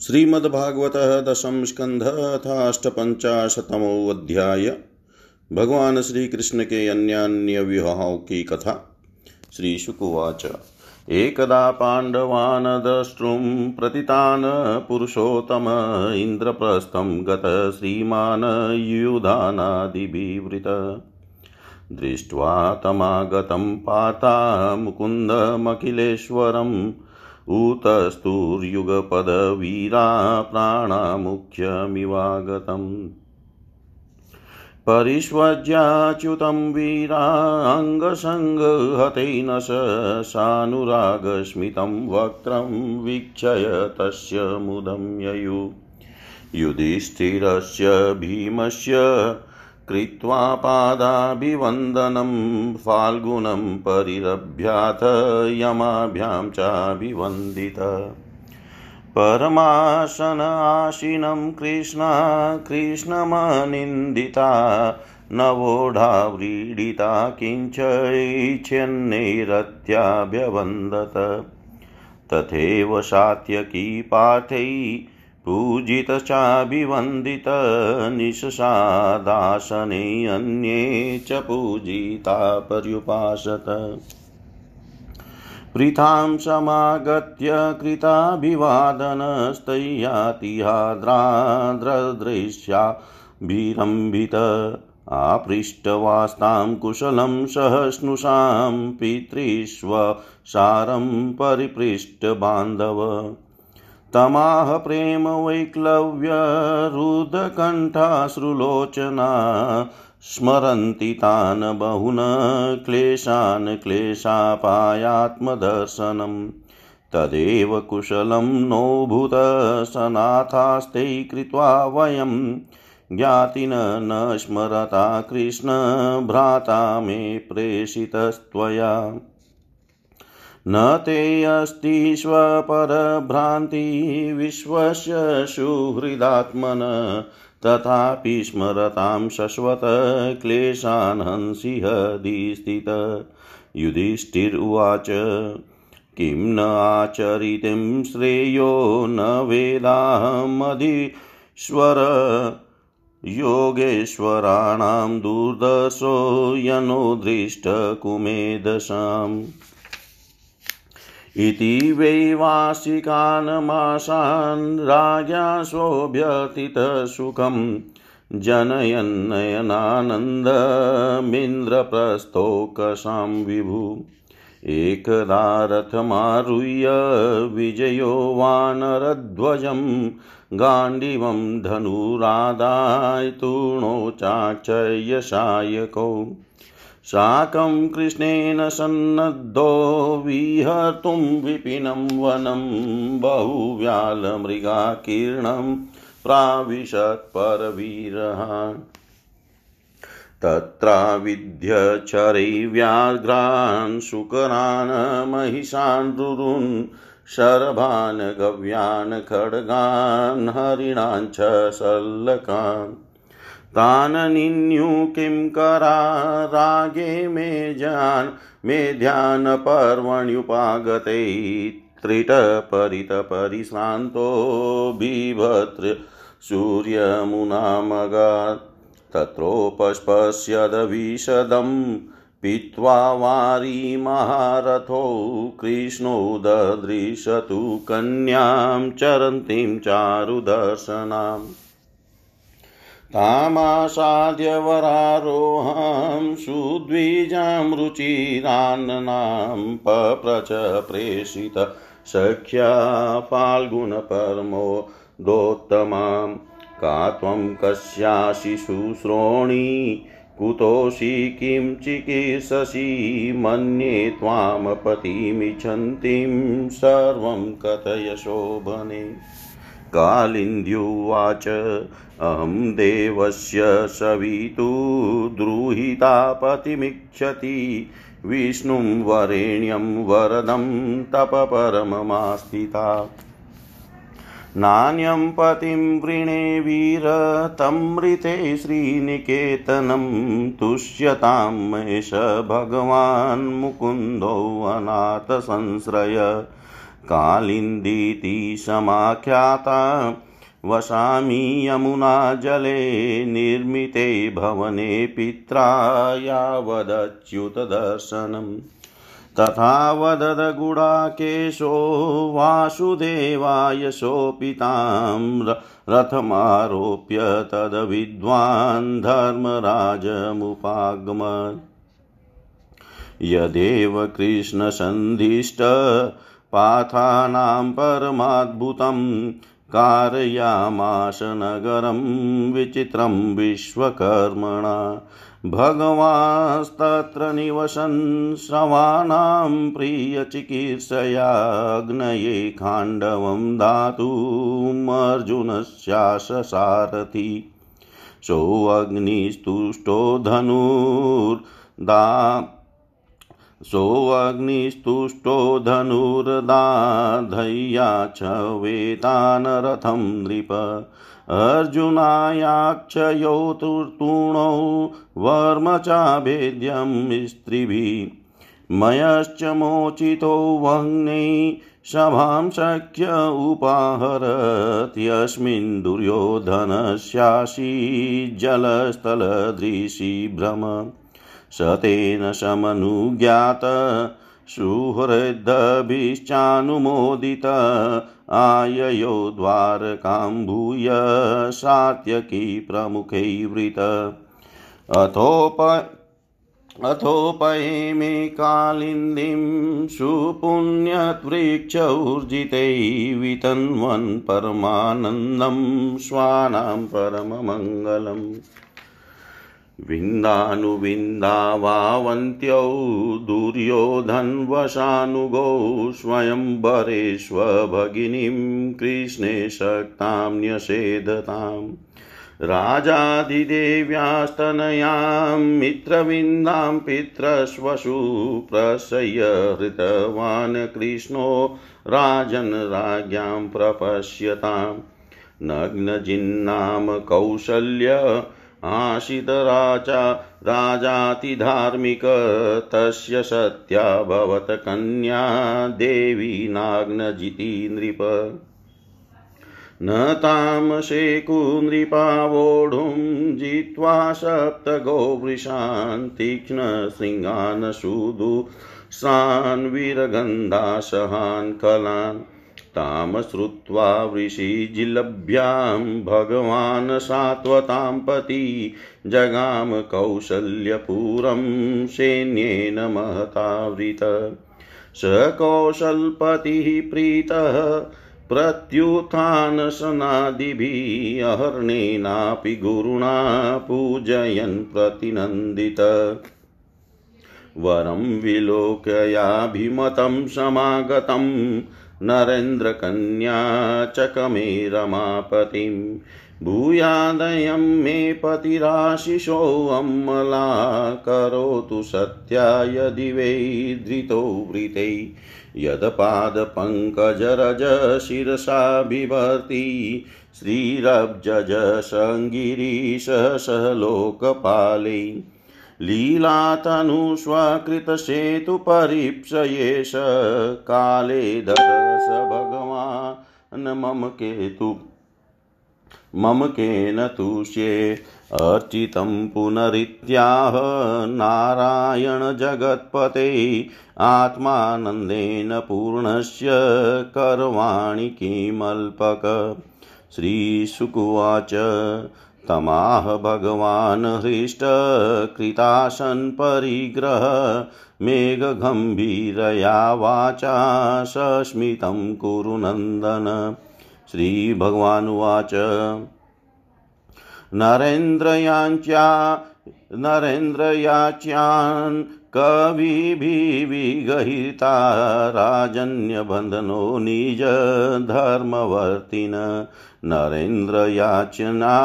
श्रीमद्भागवत दशम स्कंध अध्याय भगवान श्री कृष्ण के अन्यान्य विवाहों की कथा। श्री शुकुवाच एकदा पाण्डवान् द्रष्टुं प्रतितान् पुरुषोत्तम इन्द्रप्रस्थं गत श्रीमान् युधानादिभिवृत। दृष्ट्वा तमागतं पाता मुकुन्दमखिलेश्वरम् ऊतस्तुर्युगपदवीरा प्राणामुख्यमिवागतम् परिष्वज्याच्युतं वीराङ्गसङ्गहतेन सानुरागस्मितं वक्त्रं वीक्षय तस्य मुदं ययु युधिष्ठिरस्य भीमस्य कृत्वा पादाभिवन्दनं फाल्गुनं परिरभ्याथ यमाभ्यां चाभिवन्दित। परमासन आशिनं कृष्णा, कृष्णमनिन्दिता, नवोढाव्रीडिता किञ्चैच्छन्नैरत्याभ्यवन्दत तथैव सात्यकी पार्थै पूजितश्चाभिवन्दित निशसादासने अन्ये च पूजिता पर्युपासत वृथां समागत्य कृताभिवादनस्तय्यातिहाद्राद्रदृश्याभिरम्भित आपृष्टवास्तां कुशलं सहिष्णुषां पितृष्वसारं परिपृष्टबान्धव। तमाह प्रेम वैक्लव्यरुदकण्ठाश्रुलोचना स्मरन्ति तान् बहुन क्लेशान् क्लेशापायात्मदर्शनम्। तदेव कुशलं नोऽभूत सनाथास्ते कृत्वा वयं ज्ञातिन न स्मरता कृष्ण भ्राता मे प्रेषितस्त्वया। न ते अस्ति स्वपरभ्रान्ति विश्वस्य सुहृदात्मन, तथापि स्मरतां शश्वत क्लेशान् हंसिहदिस्थित युधिष्ठिरुवाच, किं न आचरितं श्रेयो न वेदाहमधीश्वर, योगेश्वराणां दुर्दशो यनोदृष्टकुमेदशाम्। इति वैवासिकान् मासान् राज्ञा शोभ्यतितसुखं जनयन्नयनानन्दमिन्द्रप्रस्थोकसां विभु। एकदा रथमारुह्य विजयो वानरध्वजं गाण्डिवं धनुरादाय तूर्णोचाक्षयसायकौ साकं कृष्णेन सन्नद्धो विहर्तुं विपिनं वनं बहुव्यालमृगाकीर्णं प्राविशत्परवीरः तत्राविद्यचरैव्याघ्रान् शुकरान् महिषान्, रुरुन्, शरभान्, गव्यान्, खड्गान्, हरिणान् च शल्लकान्। तान् निन्यु किं करा, रागे मे जान्, मे ध्यानपर्वण्युपागते त्रिटपरितपरिश्रान्तो बिभत्र सूर्यमुनामगात् तत्रोपस्पश्यदविशदं पीत्वा वारी महारथो, कृष्णो ददृशतु कन्यां चरन्तीं चारुदर्शनाम्। तामासाद्य वरारोहां सुद्विजां रुचिरान्नां पप्रच प्रेषित सख्या फाल्गुनपरमो दोत्तमां का त्वं कस्यासि शुश्रोणि कुतोषि किं चिकीर्षसि मन्ये त्वां पतिमिच्छन्तीं सर्वं कथय शोभने कालिन्द्युवाच अहं देवस्य सवितु द्रुहितापतिमिच्छति। विष्णुं वरेण्यं वरदं तपपरममास्थिता नान्यं पतिं वृणे वीर तमृते श्रीनिकेतनं तुष्यतां एष भगवान् मुकुन्दोऽनाथसंश्रय कालिन्दीति समाख्याता, वसामि यमुनाजले निर्मिते भवने पित्रा यावदच्युतदर्शनम् तथा वदद गुडाकेशो वासुदेवाय सोऽपितां रथमारोप्य तद्विद्वान् धर्मराजमुपागमत् यदेव कृष्णसन्धिष्ट पाथानां परमाद्भुतं कारयामाश नगरं विचित्रं विश्वकर्मणा। भगवांस्तत्र निवसन् श्रवाणां प्रियचिकीर्षयाग्नये खाण्डवं दातुमर्जुनस्याशसारथि सोऽग्निस्तुष्टो धनुर्दा सोऽग्निस्तुष्टो धनुर्दाधय्या च वेतान् रथं नृप। अर्जुनायाक्षयो तुर्तूणौ वर्म चाभेद्यं स्त्रिभिः। मयश्च मोचितो वह्नै सभां शक्य उपाहरत्। यस्मिन् दुर्योधनस्यासि जलस्थलदृशि भ्रम। स तेन समनुज्ञात सुहृदभिश्चानुमोदित, आययो द्वारकां भूय सात्यकी प्रमुखैवृत। अथोप अथोपयेमे कालिन्दीं सुपुण्यवृक्षौर्जितै वितन्वन् परमानन्दं स्वानां परममङ्गलम्। विन्दानुविन्दावावन्त्यौ दुर्योधन्वशानुगौ स्वयंवरेष्वभगिनीं कृष्णे शक्तां न्यषेधताम् राजाधिदेव्यास्तनयां मित्रविन्दां पितृष्वशु प्रसय्य हृतवान् कृष्णो राजन् राज्ञां प्रपश्यताम्। नग्नजिन्नाम कौशल्य आशितराजा राजातिधार्मिक तस्य सत्या भवत कन्या देवी नाग्नजिति नृप। न तामशेकु नृपावोढुं जित्वा सप्तगोवृषान् तीक्ष्णशृङ्गान् सुदुषान् वीरगन्धासहान् कलान्। तां श्रुत्वा वृषिजिलभ्यां भगवान् सात्वतां पति जगाम कौशल्यपुरं सैन्येन महतावृत। स कौशलपतिः प्रीतः प्रत्युत्थानसनादिभिः अहर्णेनापि गुरुणा पूजयन् प्रतिनन्दित। वरं विलोकयाभिमतं समागतम् नरेन्द्रकन्या चकमे रमापतिं भूयादयं मे पतिराशिषोऽम्मला करोतु सत्या यदि वै धृतो वृते। यदपादपङ्कजरज शिरसा बिभर्ति श्रीरब्जज सङ्गिरीश सह लोकपालै लीलातनुष्वकृतसेतुपरीप्सयेष काले ददर्श भगवान् मम केतु। मम केन तुष्ये अर्चितं पुनरित्याह नारायणजगत्पते आत्मानन्देन पूर्णस्य करवाणि किमल्पक। श्रीशुकुवाच तमाह भगवान् हृष्टकृतासन् परिग्रह मेघगम्भीरया वाचा सस्मितं कुरु नन्दन। श्रीभगवानुवाच नरेन्द्रयाच्या नरेन्द्रयाच्यान् कविभिविगहिता राजन्यबन्धनो निजधर्मवर्तिन नरेन्द्रयाचना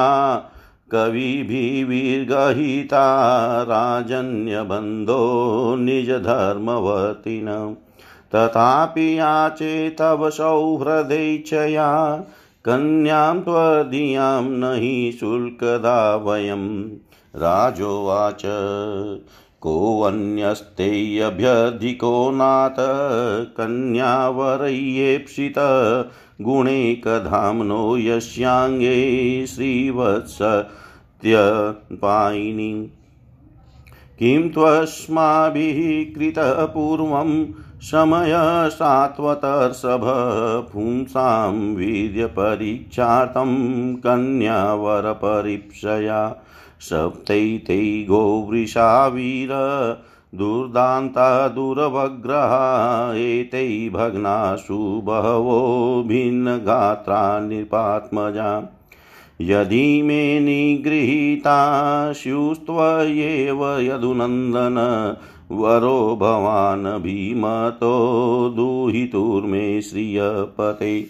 कविभिर्गहिता राजन्यबन्धो निजधर्मवर्तिन। तथापि याचे तव सौहृदैच्छया कन्यां त्वदीयां न हि शुल्कदा वयं राजोवाच कोऽन्यस्तेऽभ्यधिको नाथ कन्यावरय्येप्सित गुणैकधाम्नो यस्याङ्गे श्रीवत्सत्यपायिनी। किं त्वस्माभिः कृतः पूर्वं समयसात्वतर्षभ पुंसां वीर्यपरीक्षार्थं कन्यावरपरीक्षया सप्तैते गोवृषावीर दुर्दान्ता दुरवग्रहा एतै भग्नासु बहवो भिन्नगात्रा नृपात्मजा। यदि मे निगृहीता स्युस्त्वयेव यदुनन्दन, वरो भवान् भीमतो दुहितुर्मे श्रियपते।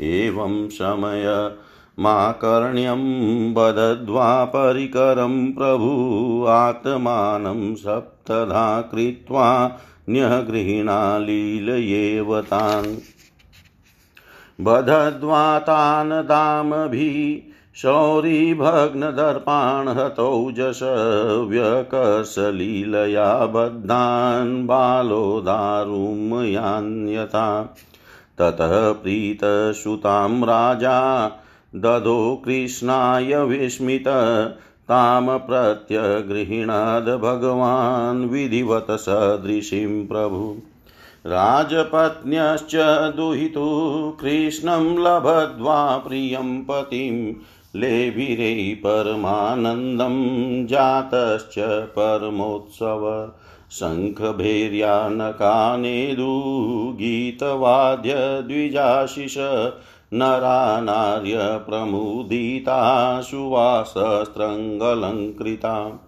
एवं समय माकर्ण्यं बदध्वा परिकरं प्रभु आत्मानं सप्तधा कृत्वा न्यगृहिणा लीलयेव तान्। बधद्वा तान् दामभिः शौरिभग्नदर्पान् हतौजस व्यकर्षलीलया बद्धान् बालो दारुमयान्यथा ततः प्रीतसुतां राजा ददो कृष्णाय विस्मित तां प्रत्यगृह्णाद् भगवान् विधिवत सदृशीं प्रभु। राजपत्न्यश्च दुहितु, कृष्णं लभद्वा प्रियं पतिं, लेभिरे परमानन्दं जातश्च परमोत्सव। शङ्खभैर्यानकानेदुगीतवाद्यद्विजाशिष नरा नार्यप्रमुदिता सुवासस्त्रङ्गलङ्कृता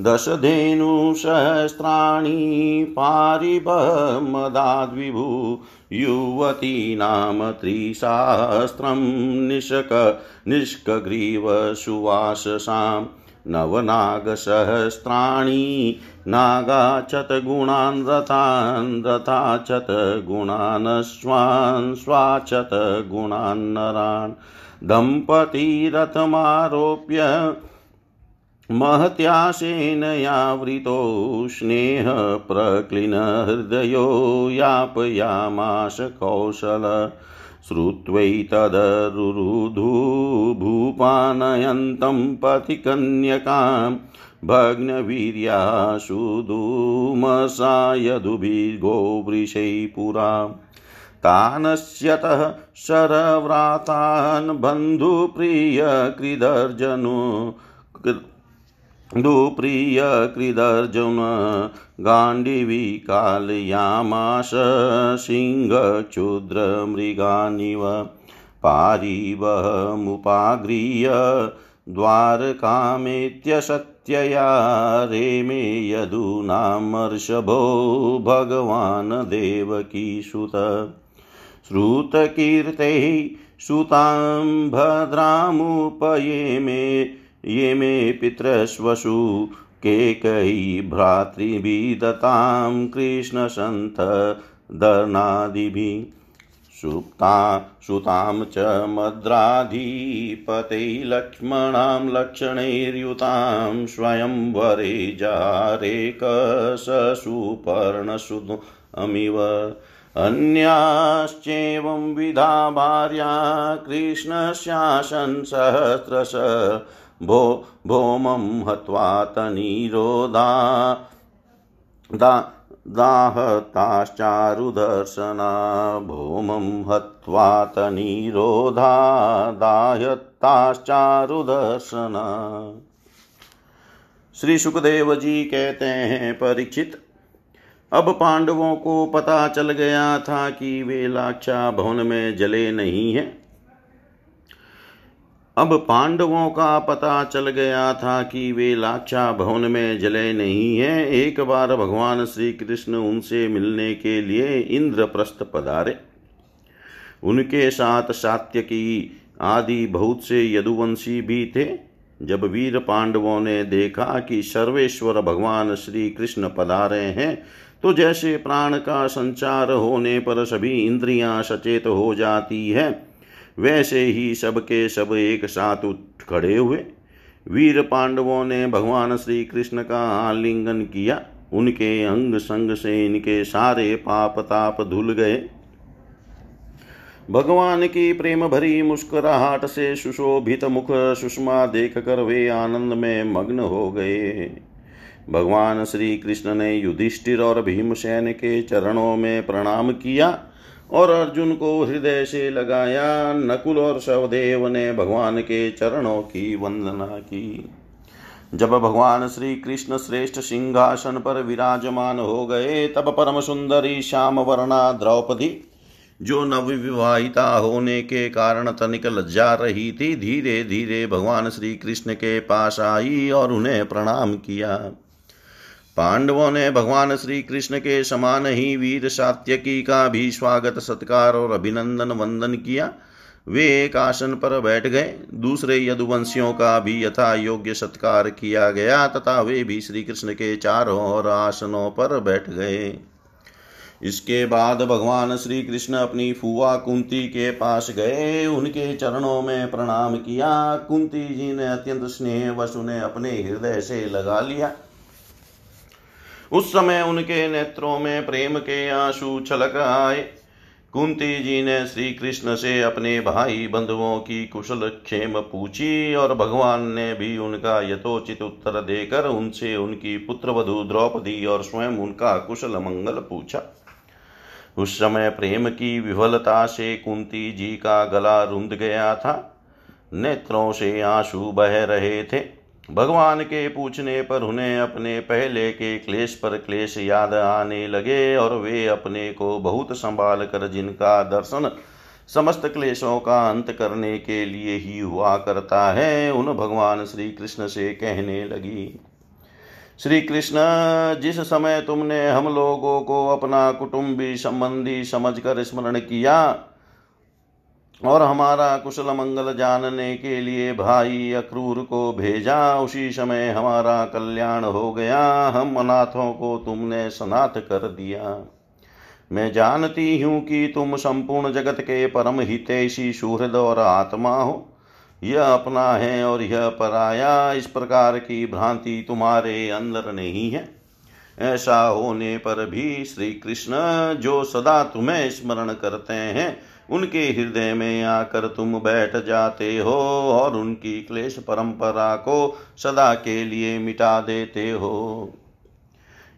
दशधेनुसहस्राणि पारिबमदाद्विभु युवतीनां त्रिसहस्रं निष्क निष्कग्रीवसुवाससां नवनागसहस्राणि नागाचत गुणान् रथान् रथाचत गुणान् स्वाचत गुणान् नरान् दम्पतिरथमारोप्य महत्याशेनयावृतो स्नेहप्रक्लिनहृदयो यापयामाश कौशल श्रुत्वैतदरुरुधु भूपानयन्तं पथिकन्यकां भग्नवीर्याशु धूमसायधुभिर्गोवृषै पुरा तानस्यतः शरव्रातान् बन्धुप्रियकृदर्जनु दुप्रियकृदर्जुन गाण्डिवीकालयामाश सिंहक्षुद्रमृगानिव पारिवहमुपागृह्य द्वारकामेत्यसत्यया रेमे यदूनामर्षभो भगवान् देवकीसुत श्रुतकीर्तैः सुतां भद्रामुपयेमे ये मे पितृष्वसु केकयी भ्रातृभिदतां कृष्णसन्थदनादिभिः सुप्ता सुतां च मद्राधिपते लक्ष्मणां लक्षणैर्युतां स्वयंवरे जारेकसुपर्णसुतमिव अन्याश्चेवं विधा भार्या कृष्णशासन् सहस्रश भो, भौमं हत्वा तनीरोधा दा, दाहताश्चारुदर्शना। भौमं हत्वा तनीरोधा, दाहताश्चारुदर्शना। श्री सुखदेव जी कहते हैं, परीक्षित, अब पांडवों को पता चल गया था कि वे लाक्षा भवन में जले नहीं हैं। अब पांडवों का पता चल गया था कि वे लाक्षा भवन में जले नहीं हैं। एक बार भगवान श्री कृष्ण उनसे मिलने के लिए इंद्रप्रस्थ पधारे। उनके साथ सात्य की आदि बहुत से यदुवंशी भी थे। जब वीर पांडवों ने देखा कि सर्वेश्वर भगवान श्री कृष्ण पधारे हैं तो जैसे प्राण का संचार होने पर सभी इंद्रियाँ सचेत हो जाती है। वैसे ही सबके सब एक साथ उठ खड़े हुए। वीर पांडवों ने भगवान श्री कृष्ण का आलिंगन किया। उनके अंग संग से इनके सारे पाप ताप धुल गए। भगवान की प्रेम भरी मुस्कुराहट से सुशोभित मुख सुषमा देख कर वे आनंद में मग्न हो गए। भगवान श्री कृष्ण ने युधिष्ठिर और भीमसेन के चरणों में प्रणाम किया। और अर्जुन को हृदय से लगाया, नकुल और सवदेव ने भगवान के चरणों की वंदना की। जब भगवान श्री कृष्ण श्रेष्ठ सिंहासन पर विराजमान हो गए, तब परम सुंदरी श्याम वर्णा द्रौपदी, जो नवविवाहिता होने के कारण तनिक लज्जा रही थी धीरे धीरे भगवान श्री कृष्ण के पास आई और उन्हें प्रणाम किया। पांडवों ने भगवान श्री कृष्ण के समान ही वीर सात्यकी का भी स्वागत, सत्कार और अभिनंदन, वंदन किया। वे एक आसन पर बैठ गए। दूसरे यदुवंशियों का भी यथा योग्य सत्कार किया गया तथा वे भी श्री कृष्ण के चारों और आसनों पर बैठ गए। इसके बाद भगवान श्री कृष्ण अपनी फुआ कुंती के पास गए। उनके चरणों में प्रणाम किया। कुंती जी ने अत्यंत स्नेह वश उन्हें अपने हृदय से लगा लिया। उस समय उनके नेत्रों में प्रेम के आँसू छलक आए। कुंती जी ने श्री कृष्ण से अपने भाई बंधुओं की कुशल क्षेम पूछी और भगवान ने भी उनका यथोचित उत्तर देकर उनसे उनकी पुत्र वधु द्रौपदी और स्वयं उनका कुशल मंगल पूछा। उस समय प्रेम की विफलता से कुंती जी का गला रुंध गया था। नेत्रों से आँसू बह रहे थे। भगवान के पूछने पर उन्हें अपने पहले के क्लेश पर क्लेश याद आने लगे और वे अपने को बहुत संभाल कर जिनका दर्शन समस्त क्लेशों का अंत करने के लिए ही हुआ करता है, उन भगवान श्री कृष्ण से कहने लगी श्री कृष्ण जिस समय तुमने हम लोगों को अपना कुटुंबी संबंधी समझकर स्मरण किया और हमारा कुशल मंगल जानने के लिए भाई अक्रूर को भेजा। उसी समय हमारा कल्याण हो गया। हम अनाथों को तुमने सनाथ कर दिया। मैं जानती हूँ कि तुम संपूर्ण जगत के परम हितेशी, सुहृद और आत्मा हो। यह अपना है और यह पराया। इस प्रकार की भ्रांति तुम्हारे अंदर नहीं है। ऐसा होने पर भी श्री कृष्ण, जो सदा तुम्हें स्मरण करते हैं उनके हृदय में आकर तुम बैठ जाते हो और उनकी क्लेश परंपरा को सदा के लिए मिटा देते हो।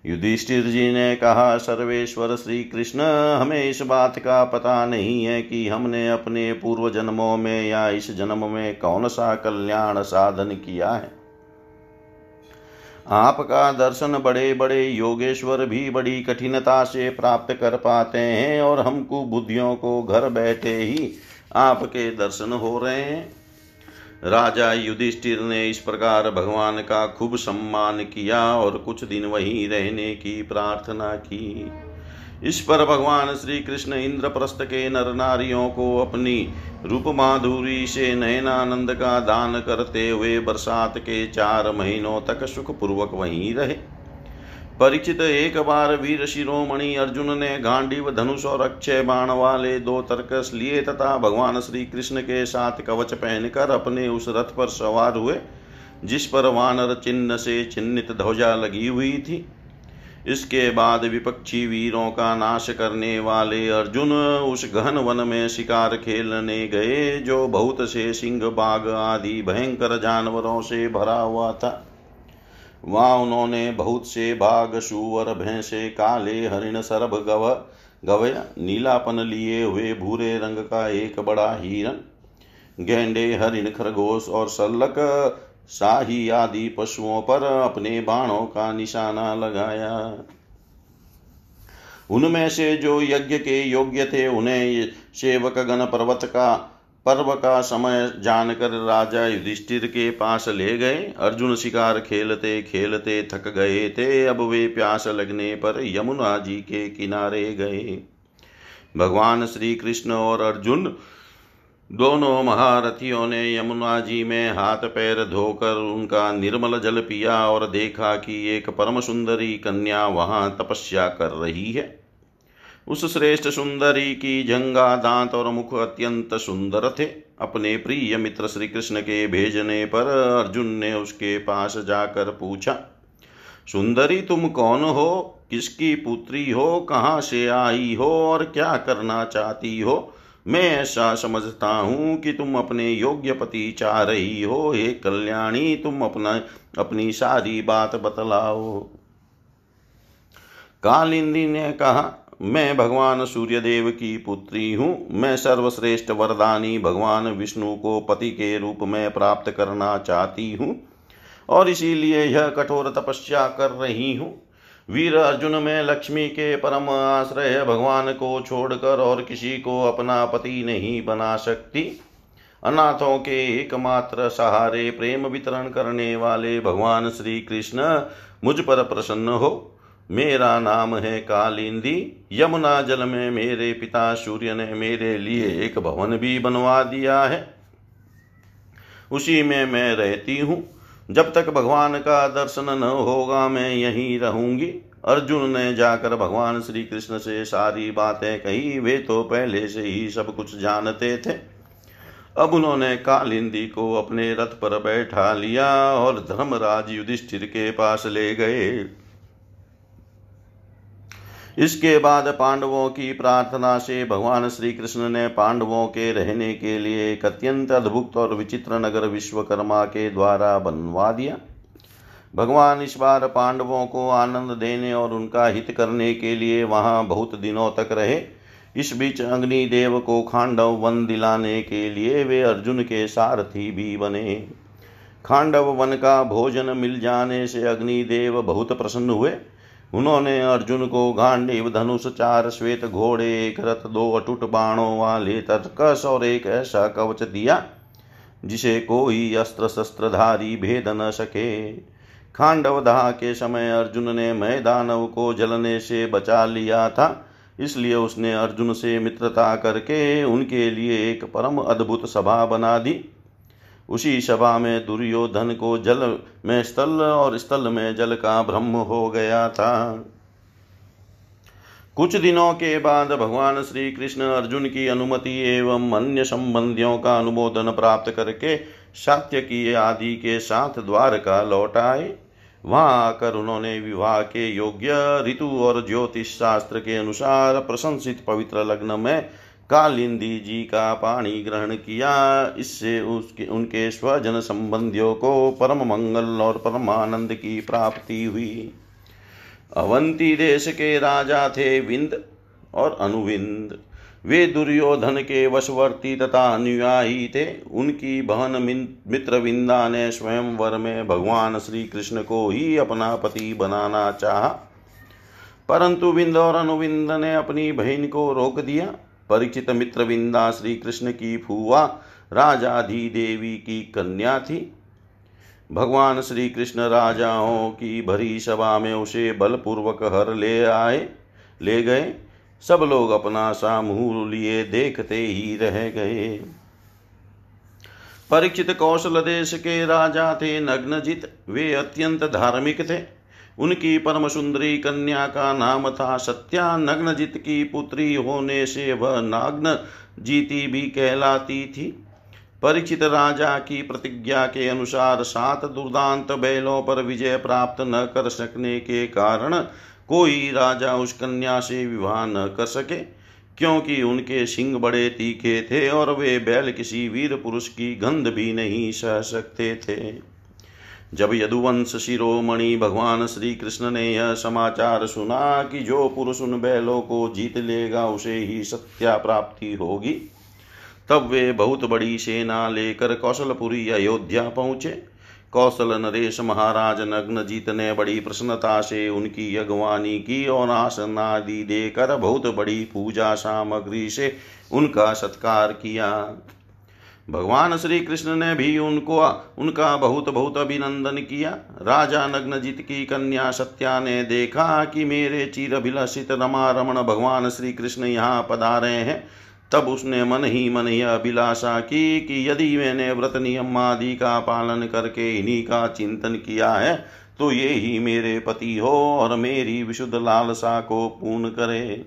युधिष्ठिर जी ने कहा, सर्वेश्वर श्री कृष्ण हमें इस बात का पता नहीं है कि हमने अपने पूर्व जन्मों में या इस जन्म में कौन सा कल्याण साधन किया है। आपका दर्शन बड़े बड़े योगेश्वर भी बड़ी कठिनता से प्राप्त कर पाते हैं और हमको बुद्धियों को घर बैठे ही आपके दर्शन हो रहे हैं। राजा युधिष्ठिर ने इस प्रकार भगवान का खूब सम्मान किया और कुछ दिन वहीं रहने की प्रार्थना की। इस पर भगवान श्री कृष्ण इंद्रप्रस्थ के नर नारियों को अपनी रूप माधुरी से नयनानंद का दान करते हुए बरसात के चार महीनों तक सुख पूर्वक वहीं रहे। परिचित एक बार वीर शिरोमणि अर्जुन ने गांडीव धनुष और अक्षय बाण वाले दो तर्कस लिए तथा भगवान श्री कृष्ण के साथ कवच पहनकर अपने उस रथ पर सवार हुए, जिस पर वानर चिन्ह से चिन्हित ध्वजा लगी हुई थी। इसके बाद विपक्षी वीरों का नाश करने वाले अर्जुन उस गहन वन में शिकार खेलने गए, जो बहुत से सिंह, बाघ आदि भयंकर जानवरों से भरा हुआ था। वहाँ उन्होंने बहुत से बाघ, सुअर, भैंसे, काले, हरिण सरभ गव, गवया, नीलापन लिए हुए भूरे रंग का एक बड़ा हिरन गेंडे हरिण, खरगोश और सल्लक शाही आदि पशुओं पर अपने बाणों का निशाना लगाया। उनमें से जो यज्ञ के योग्य थे, उन्हें सेवक गण पर्वत का, पर्व का समय जानकर राजा युधिष्ठिर के पास ले गए। अर्जुन शिकार खेलते खेलते थक गए थे। अब वे प्यास लगने पर यमुना जी के किनारे गए। भगवान श्री कृष्ण और अर्जुन दोनों महारथियों ने यमुना जी में हाथ पैर धोकर उनका निर्मल जल पिया और देखा कि एक परम सुंदरी कन्या वहाँ तपस्या कर रही है। उस श्रेष्ठ सुंदरी की जंगा दांत और मुख अत्यंत सुंदर थे। अपने प्रिय मित्र श्री कृष्ण के भेजने पर अर्जुन ने उसके पास जाकर पूछा, सुंदरी तुम कौन हो? किसकी पुत्री हो? कहाँ से आई हो? और क्या करना चाहती हो? मैं ऐसा समझता हूँ कि तुम अपने योग्य पति चाह रही हो। हे कल्याणी, तुम अपना, अपनी सारी बात बतलाओ। कालिंदी ने कहा, मैं भगवान सूर्यदेव की पुत्री हूँ। मैं सर्वश्रेष्ठ वरदानी भगवान विष्णु को पति के रूप में प्राप्त करना चाहती हूँ और इसीलिए यह कठोर तपस्या कर रही हूँ। वीर अर्जुन में लक्ष्मी के परम आश्रय भगवान को छोड़कर और किसी को अपना पति नहीं बना सकती। अनाथों के एकमात्र सहारे प्रेम वितरण करने वाले भगवान श्री कृष्ण मुझ पर प्रसन्न हो। मेरा नाम है कालिंदी। यमुना जल में मेरे पिता सूर्य ने मेरे लिए एक भवन भी बनवा दिया है। उसी में मैं रहती हूँ। जब तक भगवान का दर्शन न होगा मैं यहीं रहूँगी। अर्जुन ने जाकर भगवान श्री कृष्ण से सारी बातें कही, वे तो पहले से ही सब कुछ जानते थे। अब उन्होंने कालिंदी को अपने रथ पर बैठा लिया और धर्मराज युधिष्ठिर के पास ले गए। इसके बाद पांडवों की प्रार्थना से भगवान श्री कृष्ण ने पांडवों के रहने के लिए एक अत्यंत अद्भुत और विचित्र नगर विश्वकर्मा के द्वारा बनवा दिया। भगवान इस बार पांडवों को आनंद देने और उनका हित करने के लिए वहाँ बहुत दिनों तक रहे। इस बीच अग्निदेव को खांडव वन दिलाने के लिए वे अर्जुन के सारथी भी बने। खांडव वन का भोजन मिल जाने से अग्निदेव बहुत प्रसन्न हुए। उन्होंने अर्जुन को गांडीव धनुष चार श्वेत घोड़े एक रथ दो अटूट बाणों वाले तर्कस और एक ऐसा कवच दिया, जिसे कोई अस्त्र शस्त्रधारी भेद न सके। खांडव दहा के समय अर्जुन ने मैदानव को जलने से बचा लिया था, इसलिए उसने अर्जुन से मित्रता करके उनके लिए एक परम अद्भुत सभा बना दी। उसी सभा में दुर्योधन को जल में स्थल और स्थल में जल का ब्रह्म हो गया था। कुछ दिनों के बाद भगवान श्री कृष्ण अर्जुन की अनुमति एवं अन्य संबंधियों का अनुमोदन प्राप्त करके सात्य की आदि के साथ द्वारका लौट आए। वहाँ आकर उन्होंने विवाह के योग्य ऋतु और ज्योतिष शास्त्र के अनुसार प्रशंसित पवित्र लग्न में कालिंदी जी का पाणी ग्रहण किया। इससे उसके, उनके स्वजन संबंधियों को परम मंगल और परमानंद की प्राप्ति हुई। अवंती देश के राजा थे विंद और अनुविंद। वे दुर्योधन के वशवर्ती तथा अनुयायी थे। उनकी बहन मित्रविंदा ने स्वयं वर में भगवान श्री कृष्ण को ही अपना पति बनाना चाहा। परंतु विंद और अनुविंद ने अपनी बहन को रोक दिया। परिचित मित्र विंदा श्री कृष्ण की फुआ, राजाधि देवी की कन्या थी। भगवान श्री कृष्ण राजाओं की भरी सभा में उसे बलपूर्वक हर ले आए, ले गए। सब लोग अपना सामूह लिए देखते ही रह गए। परीक्षित कौशल देश के राजा थे नग्नजित, वे अत्यंत धार्मिक थे। उनकी परम सुंदरी कन्या का नाम था सत्या। नग्नजित की पुत्री होने से वह नाग्न जीती भी कहलाती थी। परिचित राजा की प्रतिज्ञा के अनुसार सात दुर्दांत बैलों पर विजय प्राप्त न कर सकने के कारण कोई राजा उस कन्या से विवाह न कर सके, क्योंकि उनके सिंह बड़े तीखे थे और वे बैल किसी वीर पुरुष की गंध भी नहीं सह सकते थे। जब यदुवंश शिरोमणि भगवान श्री कृष्ण ने यह समाचार सुना कि जो पुरुष उन बैलों को जीत लेगा, उसे ही सत्या प्राप्ति होगी, तब वे बहुत बड़ी सेना लेकर कौशलपुरी अयोध्या पहुँचे। कौशल नरेश महाराज नग्नजीत ने बड़ी प्रसन्नता से उनकी अगवानी की और आसन आदि देकर बहुत बड़ी पूजा सामग्री से उनका सत्कार किया। भगवान श्री कृष्ण ने भी उनको, उनका बहुत बहुत अभिनंदन किया। राजा नग्नजित की कन्या सत्या ने देखा कि मेरे चीर अभिलषित रमा रमण भगवान श्री कृष्ण यहाँ पधारे हैं। तब उसने मन ही मन यह अभिलाषा की कि यदि मैंने व्रत नियम आदि का पालन करके इन्हीं का चिंतन किया है तो ये ही मेरे पति हो और मेरी विशुद्ध लालसा को पूर्ण करे।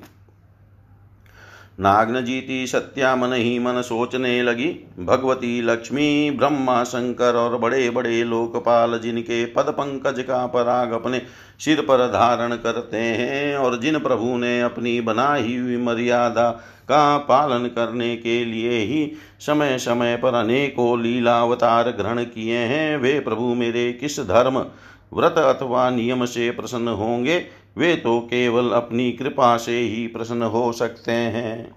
नाग्न जीती सत्या मन ही मन सोचने लगी। भगवती लक्ष्मी, ब्रह्मा शंकर और बड़े बड़े लोकपाल जिनके पद पंकज का पराग अपने सिर पर धारण करते हैं और जिन प्रभु ने अपनी बनाई हुई मर्यादा का पालन करने के लिए ही समय समय पर अनेकों लीलावतार ग्रहण किए हैं, वे प्रभु मेरे किस धर्म, व्रत अथवा नियम से प्रसन्न होंगे? वे तो केवल अपनी कृपा से ही प्रसन्न हो सकते हैं।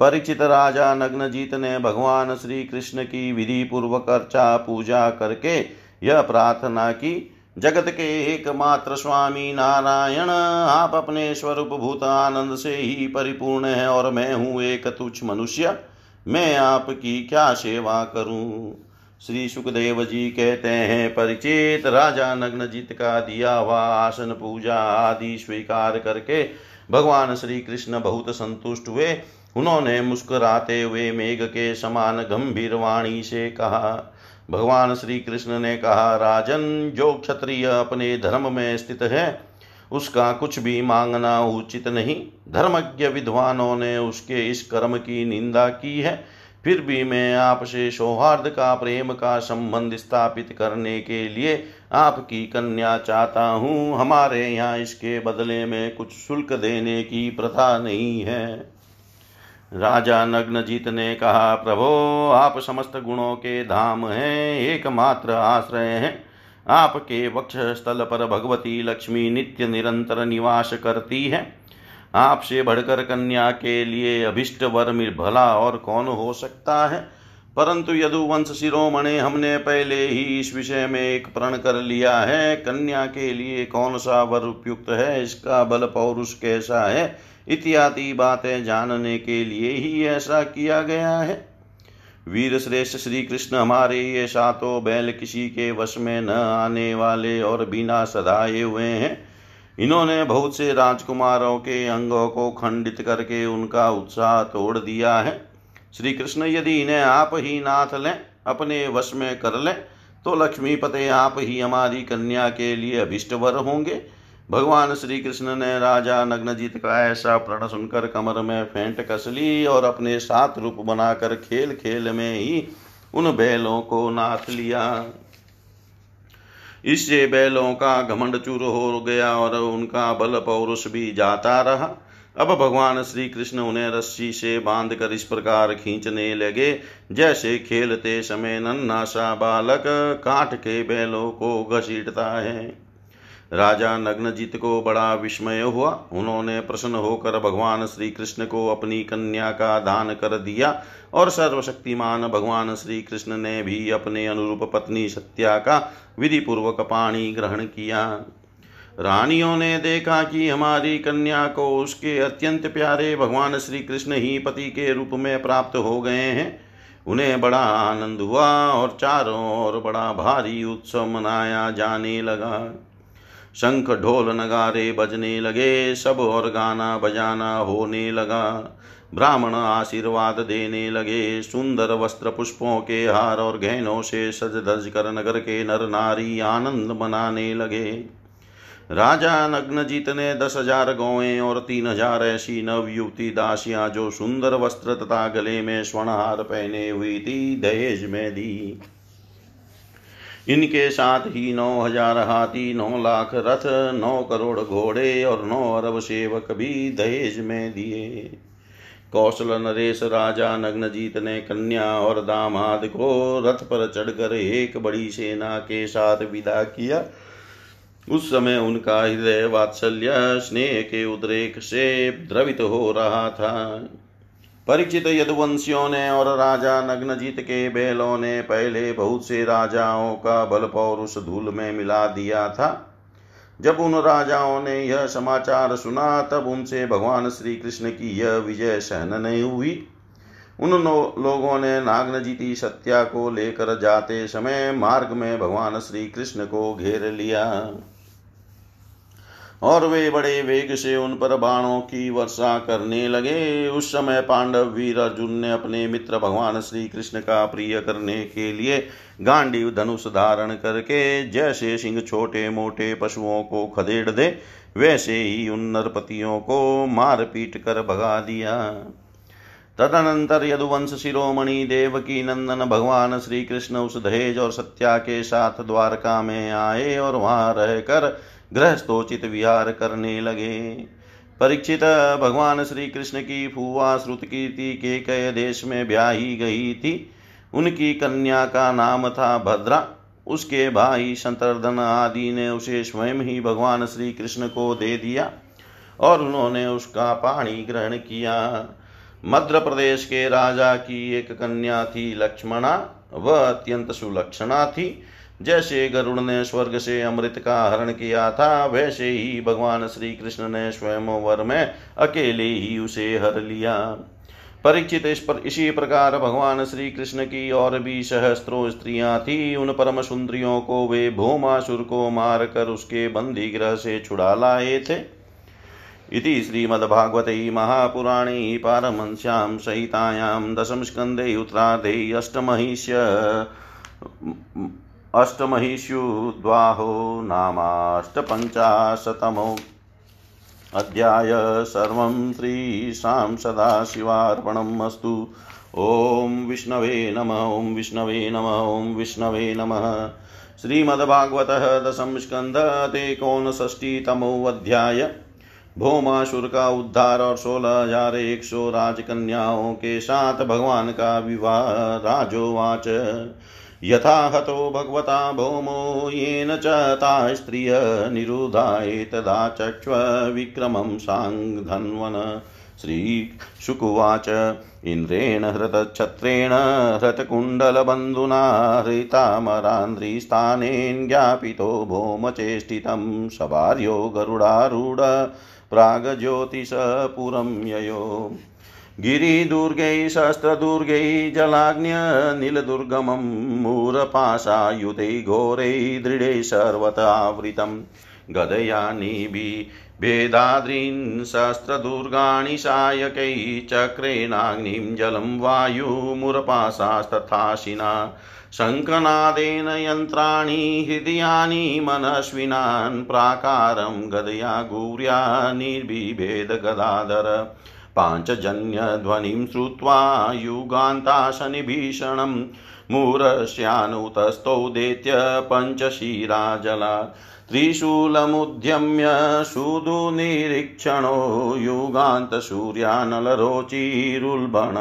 परिचित राजा नग्नजीत ने भगवान श्री कृष्ण की विधि पूर्वक अर्चा पूजा करके यह प्रार्थना की, जगत के एकमात्र स्वामी नारायण, आप अपने स्वरूप भूत आनंद से ही परिपूर्ण है और मैं हूँ एक तुच्छ मनुष्य। मैं आपकी क्या सेवा करूँ? श्री सुखदेव जी कहते हैं, परिचित राजा नग्नजित का दिया हुआ आसन पूजा आदि स्वीकार करके भगवान श्री कृष्ण बहुत संतुष्ट हुए। उन्होंने मुस्कुराते हुए मेघ के समान गंभीर वाणी से कहा, भगवान श्री कृष्ण ने कहा, राजन, जो क्षत्रिय अपने धर्म में स्थित है, उसका कुछ भी मांगना उचित नहीं। धर्मज्ञ विद्वानों ने उसके इस कर्म की निंदा की है। फिर भी मैं आपसे सौहार्द का, प्रेम का संबंध स्थापित करने के लिए आपकी कन्या चाहता हूँ। हमारे यहाँ इसके बदले में कुछ शुल्क देने की प्रथा नहीं है। राजा नग्नजीत ने कहा, प्रभो, आप समस्त गुणों के धाम हैं, एकमात्र आश्रय हैं। आपके वक्ष स्थल पर भगवती लक्ष्मी नित्य निरंतर निवास करती है। आपसे बढ़कर कन्या के लिए अभिष्ट वर भला और कौन हो सकता है? परंतु यदुवंश शिरोमणे हमने पहले ही इस विषय में एक प्रण कर लिया है। कन्या के लिए कौन सा वर उपयुक्त है? इसका बल पौरुष कैसा है? इत्यादि बातें जानने के लिए ही ऐसा किया गया है। वीर श्रेष्ठ श्री कृष्ण, हमारे ये सातों बैल किसी के वश में न आने वाले और बिना सदाए हुए हैं। इन्होंने बहुत से राजकुमारों के अंगों को खंडित करके उनका उत्साह तोड़ दिया है। श्री कृष्ण यदि इन्हें आप ही नाथ लें, अपने वश में कर लें तो लक्ष्मीपते आप ही हमारी कन्या के लिए अभिष्ट वर होंगे। भगवान श्री कृष्ण ने राजा नग्नजीत का ऐसा प्रण सुनकर कमर में फेंट कस ली और अपने साथ रूप बनाकर खेल खेल में ही उन बैलों को नाथ लिया। इससे बैलों का घमंड चूर हो गया और उनका बल पौरुष भी जाता रहा। अब भगवान श्री कृष्ण उन्हें रस्सी से बाँध कर इस प्रकार खींचने लगे। जैसे खेलते समय नन्ना सा बालक काट के बैलों को घसीटता है। राजा नग्नजीत को बड़ा विस्मय हुआ। उन्होंने प्रसन्न होकर भगवान श्री कृष्ण को अपनी कन्या का दान कर दिया और सर्वशक्तिमान भगवान श्री कृष्ण ने भी अपने अनुरूप पत्नी सत्या का विधि पूर्वक पाणी ग्रहण किया। रानियों ने देखा कि हमारी कन्या को उसके अत्यंत प्यारे भगवान श्री कृष्ण ही पति के रूप में प्राप्त हो गए हैं। उन्हें बड़ा आनंद हुआ और चारों ओर बड़ा भारी उत्सव मनाया जाने लगा। शंख ढोल नगारे बजने लगे, सब और गाना बजाना होने लगा। ब्राह्मण आशीर्वाद देने लगे, सुंदर वस्त्र पुष्पों के हार और गहनों से सज धज कर नगर के नर नारी आनंद मनाने लगे। राजा नग्नजीत ने दस हज़ार गौएँ और तीन हज़ार ऐसी नवयुवती दासियाँ जो सुंदर वस्त्र तथा गले में स्वर्णहार पहने हुई थी, दहेज में दी। इनके साथ ही नौ हज़ार हाथी, नौ लाख रथ, नौ करोड़ घोड़े और नौ अरब सेवक भी दहेज में दिए। कौशल नरेश राजा नग्नजीत ने कन्या और दामाद को रथ पर चढ़कर एक बड़ी सेना के साथ विदा किया। उस समय उनका हृदय वात्सल्य, स्नेह के उद्रेक से द्रवित हो रहा था। परिचित यदुवंशियों ने और राजा नग्नजीत के बैलों ने पहले बहुत से राजाओं का बल पौरुष धूल में मिला दिया था। जब उन राजाओं ने यह समाचार सुना, तब उनसे भगवान श्री कृष्ण की यह विजय सहन नहीं हुई। उन लोगों ने नागनजीती सत्या को लेकर जाते समय मार्ग में भगवान श्री कृष्ण को घेर लिया। और वे बड़े वेग से उन पर बाणों की वर्षा करने लगे। उस समय पांडव वीर अर्जुन ने अपने मित्र भगवान श्री कृष्ण का प्रिय करने के लिए गांडीव धनुष धारण करके जैसे सिंह छोटे मोटे पशुओं को खदेड़ दे, वैसे ही उन नरपतियों को मार पीट कर भगा दिया। तदनंतर यदुवंश शिरोमणि देवकी नंदन भगवान श्री कृष्ण उस दहेज और सत्या के साथ द्वारका में आए और वहाँ रहकर गृहस्थोचित विहार करने लगे। परीक्षित भगवान श्री कृष्ण की फुआ श्रुत कीर्ति के कय देश में ब्याही गई थी। उनकी कन्या का नाम था भद्रा। उसके भाई शंतरधन आदि ने उसे स्वयं ही भगवान श्री कृष्ण को दे दिया और उन्होंने उसका पाणी ग्रहण किया। मध्य प्रदेश के राजा की एक कन्या थी लक्ष्मणा। वह अत्यंत सुलक्षणा थी। जैसे गरुड़ ने स्वर्ग से अमृत का हरण किया था, वैसे ही भगवान श्री कृष्ण ने स्वयं वर में अकेले ही उसे हर लिया। परीक्षित इस पर, इसी प्रकार भगवान श्री कृष्ण की और भी सहस्त्रों स्त्रियाँ थी। उन परम सुंदरियों को वे भूमासुर को मार कर उसके बंदी ग्रह से छुड़ा लाए थे। इति श्रीमद्भागवते महापुराणे पारमंस्यां सहितायां दशमस्कन्धे उत्तरार्धे अष्टमहिष्य। अष्टमहिष्युद्वाहो नामाष्टपञ्चाशतमो। अध्याय सर्वं श्रीशां सदाशिवार्पणम् अस्तु। ॐ विष्णवे नम, ॐ विष्णवे नम, ॐ विष्णवे नमः। श्रीमद्भागवतः स्कंद अध्याय भोमासुर का उद्धार और सोलह हज़ार एक सौ राजकन्याओं के साथ भगवान का विवाह। राजोवाच। यथा हतो भगवता भौमो येन च ता स्त्रिय निरुधा एतदा चक्ष्व विक्रमं साङ्धन्वन श्रीशुकुवाच इन्द्रेण हृतच्छत्रेण हृतकुण्डलबन्धुना हृतामरान्द्रिस्थानेन ज्ञापितो भौमचेष्टितं सभार्यो गरुडारूढ प्रागज्योतिषपुरं ययो। गिरिदुर्गै शस्त्रदुर्गै जलाग्न्यनिलदुर्गमं मूरपाशायुधै घोरै दृढै सर्वतावृतं गदयानिभिभेदाद्रीन् शस्त्रदुर्गाणि सायकै चक्रेणाग्निं जलं वायुमुरपाशास्तथाशिना। शङ्खनादेन यन्त्राणि हृदयानि मनस्विनान् प्राकारं गदया गौर्या निर्बिभेदगदाधर पाञ्चजन्यध्वनिं श्रुत्वा युगान्ताशनिभीषणं मूरस्यानुतस्थौ देत्य पञ्चशिराजला त्रिशूलमुद्यम्य सुदुनिरीक्षणो युगान्तसूर्यानलरोचिरुल्बण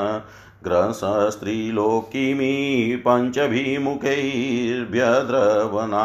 ग्रसस्त्रीलोकिमी पञ्चभिमुखैर्भ्यद्रवना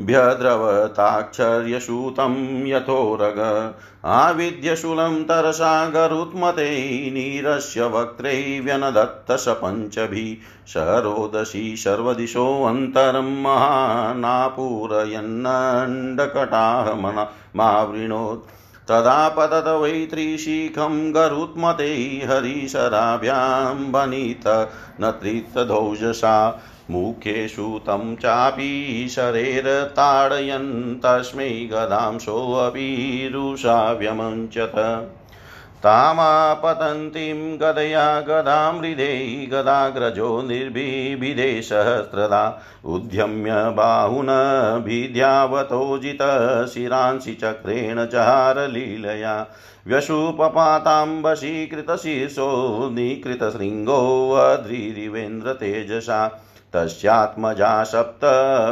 भ्यद्रवताक्षर्यसूतं यथोरग आविद्यशूलं तरसा गरुत्मते नीरस्य वक्त्रै व्यनदत्तशपञ्चभिः। सरोदशी सर्वदिशोऽन्तरं महानापूरयन्नण्डकटाहमना मावृणोत्। तदा पतत वै त्रिशिखं गरुत्मते हरिशराभ्यां वनित न त्रितधौजसा मुखेषु तं चापि शरेरताडयन् तस्मै गदां सोऽपीरुषा व्यमञ्चत तामापतन्तीं गदया गदां हृदे गदाग्रजो निर्भिभिदे सहस्रदा उद्यम्य बाहुनभिद्यावतोजितशिरांसि चक्रेण चारलीलया व्यशुपपाताम्बशीकृतशीर्षो निकृतशृङ्गोऽध्रिरिवेन्द्रतेजसा तस्यात्मजा सप्त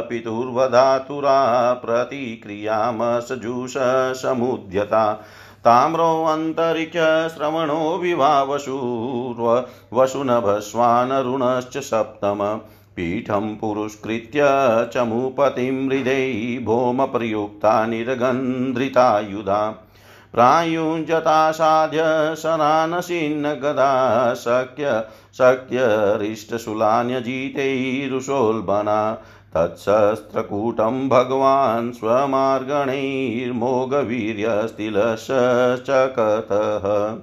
पितुर्वधातुरा प्रतिक्रियामसजूष समुद्यता। ताम्रोऽन्तरिक्षश्रवणो विभावशूर्व वसुनभस्वानरुणश्च सप्तम। पीठं पुरुष्कृत्य चमुपतिं हृदे भौमप्रयुक्ता निर्गन्धृतायुधा। प्रायुञ्जतासाध्य शनानसीन्न गदा शक्य शक्यरिष्टशूलान्यजितैरुषोल्बना तत्शस्त्रकूटं भगवान् स्वमार्गणैर्मोघवीर्यस्तिलश्चकतः।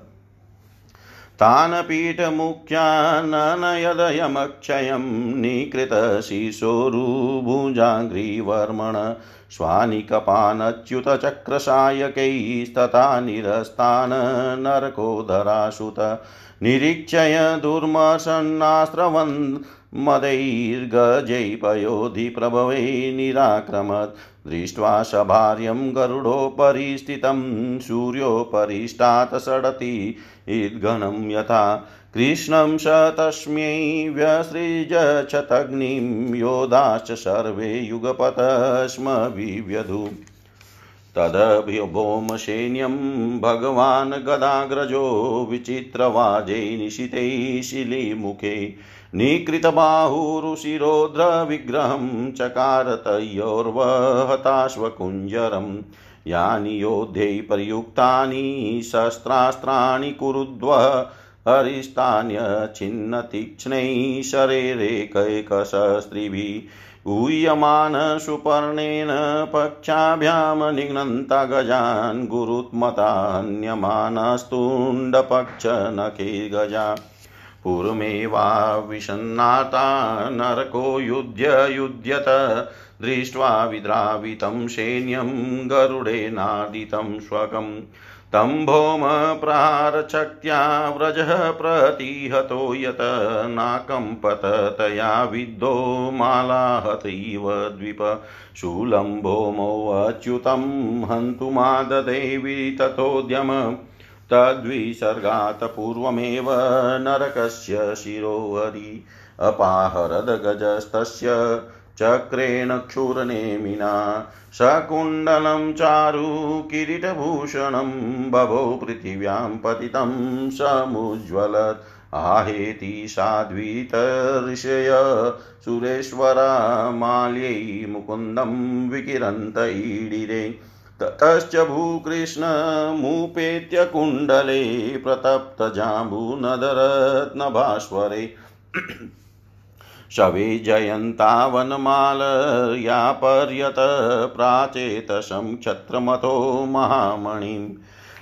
तान् पीठमुख्याननयदयमक्षयं निकृतशिशोरुभुजाङ्घ्रिवर्मण। स्वानिकपानच्युतचक्रसायकैस्तथा निरस्तान् नरकोधरासुत निरीक्षय दुर्मसन्नास्रवन् मदैर्गजैपयोधिप्रभवै निराक्रमत्। दृष्ट्वा सभार्यं गरुडोपरि स्थितं सूर्योपरिष्टात् सडति इद्गणं यथा कृष्णं स तस्मै व्यसृज क्षतग्निं योधाश्च सर्वे युगपत स्म विव्यधु तदभ्युभौमसैन्यं भगवान् गदाग्रजो विचित्रवाजै निशितैः शिलीमुखे निकृतबाहुरुशिरोद्रविग्रहं चकार तयोर्वहताश्वकुञ्जरम् यानि योध्ये प्रयुक्तानि शस्त्रास्त्राणि कुरुद्व हरिस्तान्यच्छिन्नतीक्ष्णैः शरेरेकैकशस्त्रिभिः ऊयमान सुपर्णेन पक्षाभ्यां निघ्नन्ता गजान् गुरुत्मतान्यमानस्तुण्डपक्षनखे गजा पूर्वमेवाविषन्नाता नरको युध्य युध्यत, दृष्ट्वा विद्रावितं सैन्यं गरुडेनादितं स्वकम् तं भौम प्रहारशक्त्या व्रजः प्रतिहतो यत नाकम्पत तया विद्धो मालाहतैव द्विप शूलं भौमोऽच्युतं हन्तुमाददेवी ततोद्यम तद्विसर्गात् पूर्वमेव नरकस्य शिरोहरि अपाहरदगजस्तस्य चक्रेण क्षुरनेमिना सकुण्डलं चारु किरीटभूषणं बभो पृथिव्यां पतितं समुज्ज्वलत्। आहेति साध्वीतऋषय सुरेश्वरा माल्यै मुकुन्दं विकिरन्त ईडिरे ततश्च भूकृष्णमुपेत्य कुण्डले प्रतप्तजाम्बूनदरत्नभास्वरे शवे जयन्तावनमालया पर्यत प्राचेतसं क्षत्रमतो महामणिम्।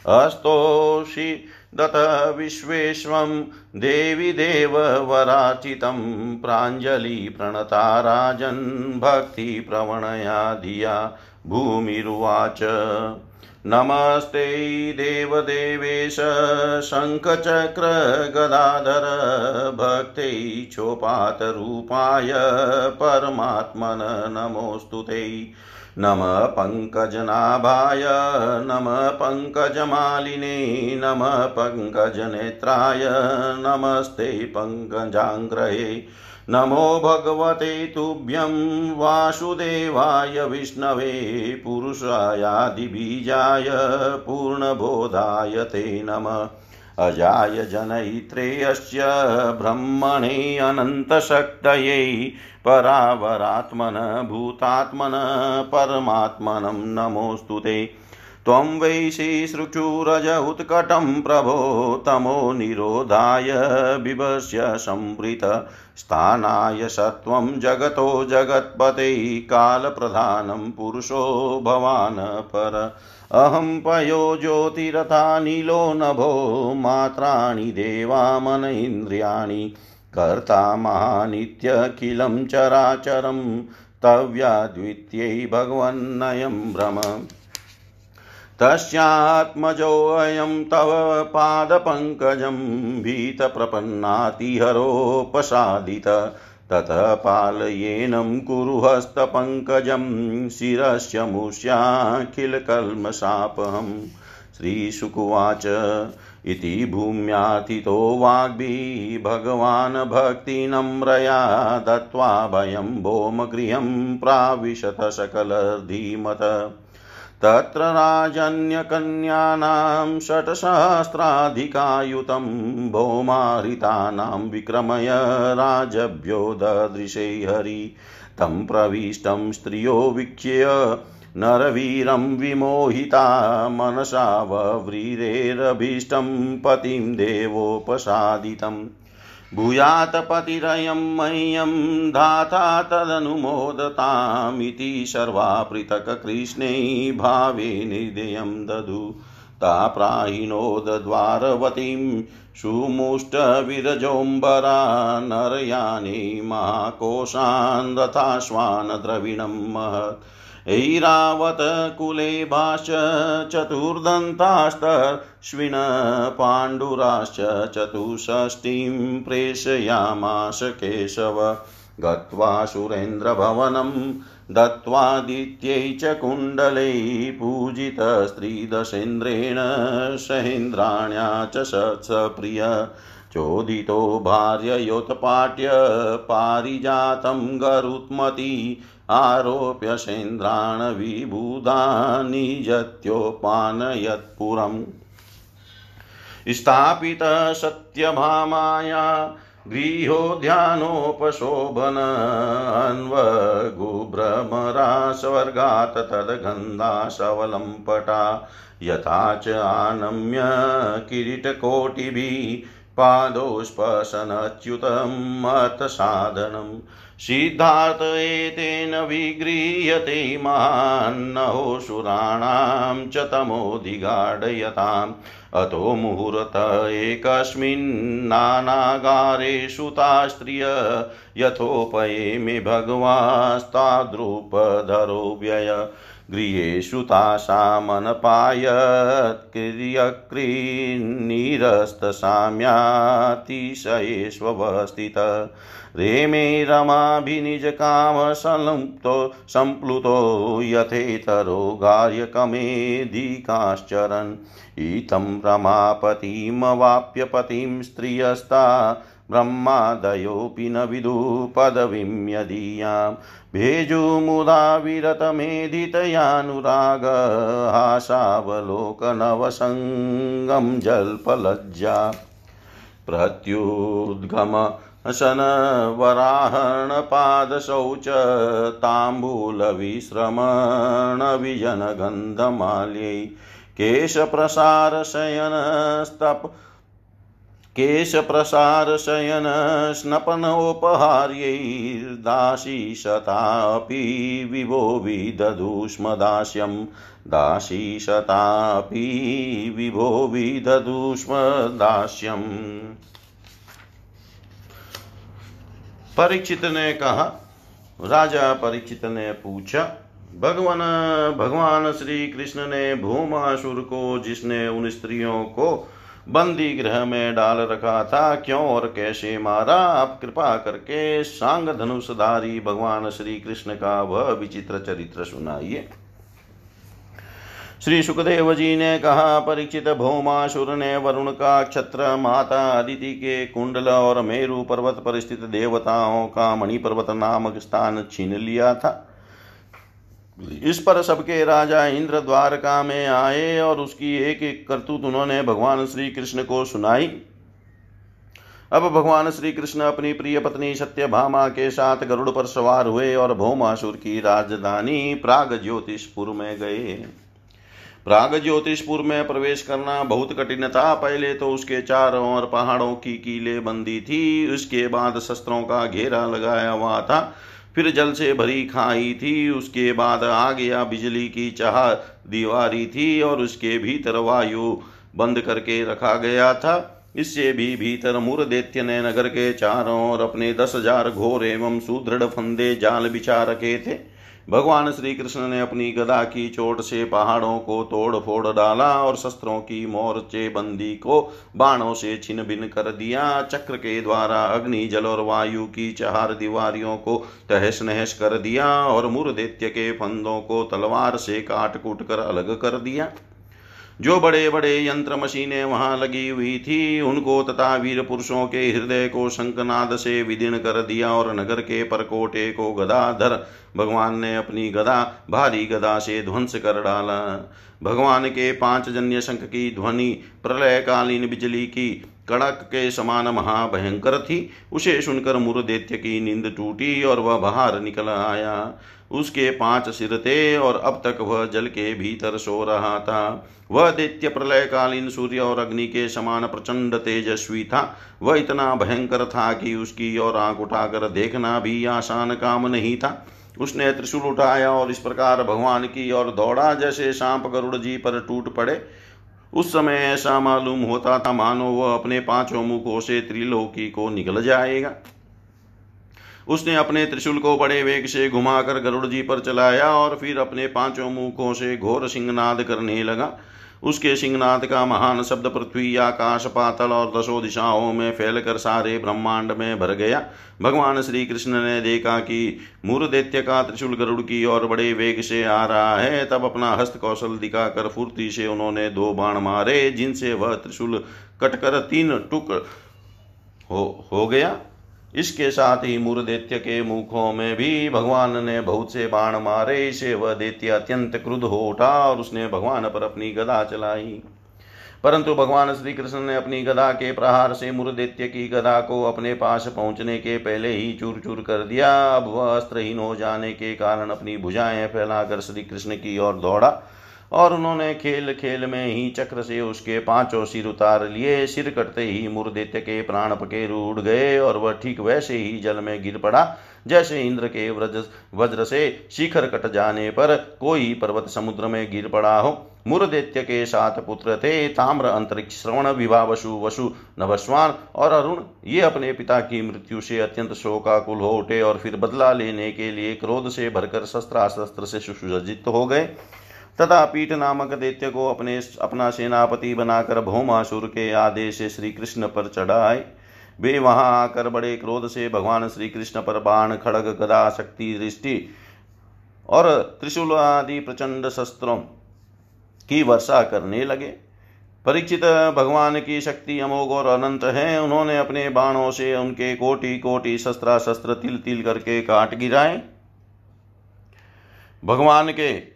अस्तोषि दत विश्वेश्वं देवि देववराचितं प्राञ्जलिप्रणता राजन् भक्तिप्रवणया धिया। भूमिरुवाच। नमस्ते देवदेवेश, शङ्खचक्रगदाधर भक्तैक्षोपातरूपाय परमात्मन, नमोऽस्तु ते। नमः पङ्कजनाभाय, नमः पङ्कजमालिने, नमः पङ्कजनेत्राय, नमस्ते पङ्कजाङ्ग्रहे। नमो भगवते तुभ्यं वासुदेवाय विष्णवे पुरुषायादिबीजाय पूर्णबोधाय ते नमः। अजाय जनयित्रेयस्य ब्रह्मणे अनन्तशक्तये परावरात्मन भूतात्मन परमात्मनं नमोऽस्तु ते। त्वं वै उत्कटं प्रभो तमो निरोधाय बिभस्य संवृत स्थानाय सत्वं जगतो जगत्पते कालप्रधानं पुरुषो भवान् पर। अहं पयो ज्योतिरथा नीलो नभो, मात्राणि देवामन इन्द्रियाणि। कर्ता महानित्यखिलं चराचरं, तव्याद्वित्यै भगवन्नयं भ्रम। तस्यात्मजोऽयं तव पादपङ्कजं भीतप्रपन्नातिहरोपसादित। ततः पालयेनं कुरु हस्तपङ्कजं शिरस्य मुष्याखिलकल्मषापहम् श्रीशुकुवाच इति भूम्याथितो वाग्भिः भगवान् भक्तिनम्रया दत्त्वा भयं भौमगृहं प्राविशत सकलधीमत। तत्र राजन्यकन्यानां षट्सहस्राधिकायुतं भौमारितानां विक्रमय राजभ्यो ददृशे हरि। तं प्रविष्टं स्त्रियो वीक्ष्य नरवीरं विमोहिता मनसा वव्रीरेरभीष्टं पतिं देवोपसादितम् भूयात् पतिरयं मह्यं धाता तदनुमोदतामिति सर्वा पृथक् कृष्णे भावे निर्दयं ददु। ता प्राहिणोदद्वारवतीं सुमुष्टविरजोऽम्बरा नरयाने महाकोशान् रथाश्वान् द्रविणं महत्। ऐरावत कुलेभाश्च चतुर्दन्तास्तर्ष्विन पाण्डुराश्च चतुष्षष्टिं प्रेषयामास केशव। गत्वा सुरेन्द्रभवनं दत्त्वादित्यै च कुण्डलै पूजितस्त्रीदशेन्द्रेण सहेन्द्राण्या च सत्सप्रिय चोदितो भार्ययोत्पाट्य पारिजातं गरुत्मती आरोप्य सेन्द्रान् विबुधानिजत्योपानयत्पुरम् स्थापितसत्यभामाया गृहोद्यानोपशोभन अन्वगुभ्रमरा स्वर्गात् तद्गन्धाशवलम्पटा यथा च आनम्य किरीटकोटिभिः पादोस्पशनच्युतमर्थसाधनम् सिद्धार्थ एतेन विगृह्यते महान्नहोऽसुराणां च तमोधिगाढयताम् अतो मुहूर्त एकस्मिन्नानागारेषु ता स्त्रिय यथोपये मे भगवास्ताद्रूपधरो व्यय। गृहेषु तासामनपायत्क्रियक्रीनिरस्तसाम्यातिशयेष्वस्थित रेमे रमाभिनिजकामसंप्तो सम्प्लुतो यथेतरो गार्यकमेधिकाश्चरन् इतं रमापतिमवाप्य पतिं स्त्रियस्ता, ब्रह्मादयोऽपि न विदुः पदवीं यदीयां। भेजुमुदा विरतमेधितयानुरागहासावलोकनवसङ्गं जल्पलज्जा। प्रत्युद्गम शनवराहणपादशौच ताम्बूलविश्रमणविजनगन्धमाल्यै केशप्रसारशयनस्तप केशप्रसारशयन स्नपनोपहार्यैर्दासीशतापि विभो विदधुष्मदास्यं दासीशतापि विभो विदधुष्मदास्यम् परीक्षित ने कहा। राजा परीक्षित ने पूछा, भगवान भगवान श्री कृष्ण ने भूमासुर को, जिसने उन स्त्रियों को बंदी गृह में डाल रखा था, क्यों और कैसे मारा? आप कृपा करके सांग धनुषधारी भगवान श्री कृष्ण का वह विचित्र चरित्र सुनाइए। श्री सुखदेव जी ने कहा, परीक्षित भौमासुर ने वरुण का क्षत्र माता अदिति के कुंडल और मेरु पर्वत पर स्थित देवताओं का मणि पर्वत नामक स्थान छीन लिया था। इस पर सबके राजा इंद्र द्वारका में आए और उसकी एक एक करतूत उन्होंने भगवान श्री कृष्ण को सुनाई। अब भगवान श्री कृष्ण अपनी प्रिय पत्नी सत्य भामा के साथ गरुड़ पर सवार हुए और भौमासुर की राजधानी प्राग ज्योतिषपुर में गए। प्राग ज्योतिषपुर में प्रवेश करना बहुत कठिन था। पहले तो उसके चारों ओर पहाड़ों की कीले बंदी थी। उसके बाद शस्त्रों का घेरा लगाया हुआ था। फिर जल से भरी खाई थी। उसके बाद आग या बिजली की चाह दीवारी थी और उसके भीतर वायु बंद करके रखा गया था। इससे भी भीतर मुर दैत्य ने नगर के चारों ओर अपने दस हज़ार घोर एवं सुदृढ़ फंदे जाल बिछा रखे थे। भगवान श्री कृष्ण ने अपनी गदा की चोट से पहाड़ों को तोड़ फोड़ डाला और शस्त्रों की मोर्चे बंदी को बाणों से छिन भिन कर दिया। चक्र के द्वारा अग्नि, जल और वायु की चार दीवारियों को तहस नहस कर दिया और मुरदैत्य के फंदों को तलवार से काट कूट कर अलग कर दिया। जो बड़े बड़े यंत्र मशीनें वहाँ लगी हुई थी, उनको तथा वीर पुरुषों के हृदय को शंखनाद से विदीर्ण कर दिया और नगर के परकोटे को गदाधर, भगवान ने अपनी गदा, भारी गदा से ध्वंस कर डाला। भगवान के पाँच जन्य शंख की ध्वनि प्रलयकालीन बिजली की कड़क के समान महाभयंकर थी। उसे सुनकर मुर दैत्य की नींद टूटी और वह बाहर निकल आया। उसके पाँच सिर थे और अब तक वह जल के भीतर सो रहा था। वह दैत्य प्रलय कालीन सूर्य और अग्नि के समान प्रचंड तेजस्वी था। वह इतना भयंकर था कि उसकी और आँख उठाकर देखना भी आसान काम नहीं था। उसने त्रिशूल उठाया और इस प्रकार भगवान की ओर दौड़ा जैसे सांप गरुड़ जी पर टूट पड़े। उस समय ऐसा मालूम होता था, मानो वह अपने पाँचों मुखों से त्रिलोकी को निकल जाएगा। उसने अपने त्रिशूल को बड़े वेग से घुमाकर गरुड़ जी पर चलाया और फिर अपने पाँचों मुखों से घोर सिंहनाद करने लगा। उसके सिंहनाथ का महान शब्द पृथ्वी आकाश पातल और दसों दिशाओं में फैलकर सारे ब्रह्मांड में भर गया। भगवान श्री कृष्ण ने देखा कि मूर्दैत्य का त्रिशूल गरुड़ की ओर बड़े वेग से आ रहा है। तब अपना हस्त कौशल दिखाकर फुर्ती से उन्होंने दो बाण मारे जिनसे वह त्रिशूल कटकर तीन टुक हो, हो गया। इसके साथ ही मूर्दैत्य के मुखों में भी भगवान ने बहुत से बाण मारे। इसे वह दैत्य अत्यंत क्रुद्ध हो उठा और उसने भगवान पर अपनी गदा चलाई। परंतु भगवान श्री कृष्ण ने अपनी गदा के प्रहार से मूर्दैत्य की गदा को अपने पास पहुँचने के पहले ही चूर चूर कर दिया। अब वह अस्त्रहीन हो जाने के कारण अपनी भुजाएँ फैलाकर श्री कृष्ण की ओर दौड़ा। और उन्होंने खेल खेल में ही चक्र से उसके पाँचों सिर उतार लिए। सिर कटते ही मुरदैत्य के प्राण पकेर उड़ गए और वह ठीक वैसे ही जल में गिर पड़ा। जैसे इंद्र के व्रज, वज्र से शिखर कट जाने पर कोई पर्वत समुद्र में गिर पड़ा हो। मुरदैत्य के सात पुत्र थे, ताम्र, अंतरिक्ष, श्रवण विभा वसु वसु नभस्वान और अरुण। ये अपने पिता की मृत्यु से अत्यंत शोकाकुल हो उठे और फिर बदला लेने के लिए क्रोध से भरकर शस्त्रास्त्र से सुसज्जित हो गए। तथा पीठ नामक दैत्य को अपने अपना सेनापति बनाकर भौमासुर के आदेश से श्री कृष्ण पर चढ़ाए। वे वहाँ आकर बड़े क्रोध से भगवान श्री कृष्ण पर बाण, खड़ग, गदा, शक्ति, दृष्टि और त्रिशूल आदि प्रचंड शस्त्रों की वर्षा करने लगे। परीक्षित भगवान की शक्ति अमोघ और अनंत है। उन्होंने अपने बाणों से उनके कोटि कोटि शस्त्र शस्त्र तिल तिल करके काट गिराए। भगवान के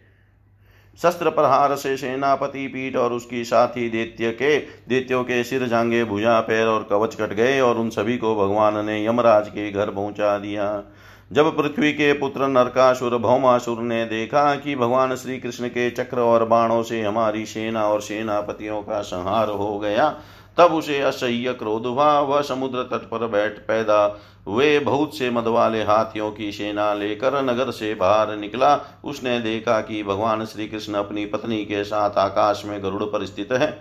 शस्त्र प्रहार से सेनापति पीठ और उसकी साथी दैत्य के, दैत्यों के सिर जांगे भुजा पैर और कवच कट गए और उन सभी को भगवान ने यमराज के घर पहुँचा दिया। जब पृथ्वी के पुत्र नरकासुर, भौमासुर ने देखा कि भगवान श्री कृष्ण के चक्र और बाणों से हमारी सेना और सेनापतियों का संहार हो गया तब उसे असह्य क्रोध हुआ। वह समुद्र तट पर बैठ पैदा वे बहुत से मद वाले हाथियों की सेना लेकर नगर से बाहर निकला। उसने देखा कि भगवान श्री कृष्ण अपनी पत्नी के साथ आकाश में गरुड़ पर स्थित है।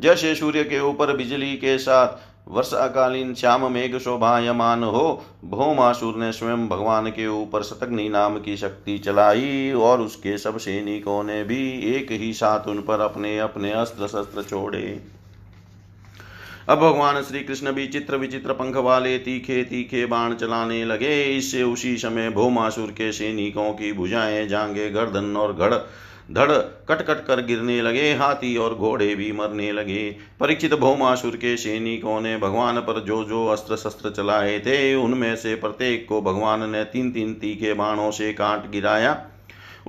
जैसे सूर्य के ऊपर बिजली के साथ वर्षाकालीन श्याम मेघ शोभायमान हो, भौमासुर ने स्वयं भगवान के ऊपर शतग्नि नाम की शक्ति चलाई और उसके सब सैनिकों ने भी एक ही साथ उन पर अपने अपने अस्त्र शस्त्र छोड़े। अब भगवान श्री कृष्ण भी चित्र विचित्र पंख वाले तीखे तीखे बाण चलाने लगे। इससे उसी समय भौमासुर के सैनिकों की भुजाएँ जांगे गर्दन और गढ़ धड़ कट कट कर गिरने लगे। हाथी और घोड़े भी मरने लगे। परीक्षित भौमासुर के सैनिकों ने भगवान पर जो जो अस्त्र शस्त्र चलाए थे, उनमें से प्रत्येक को भगवान ने तीन तीन तीखे बाणों से काट गिराया।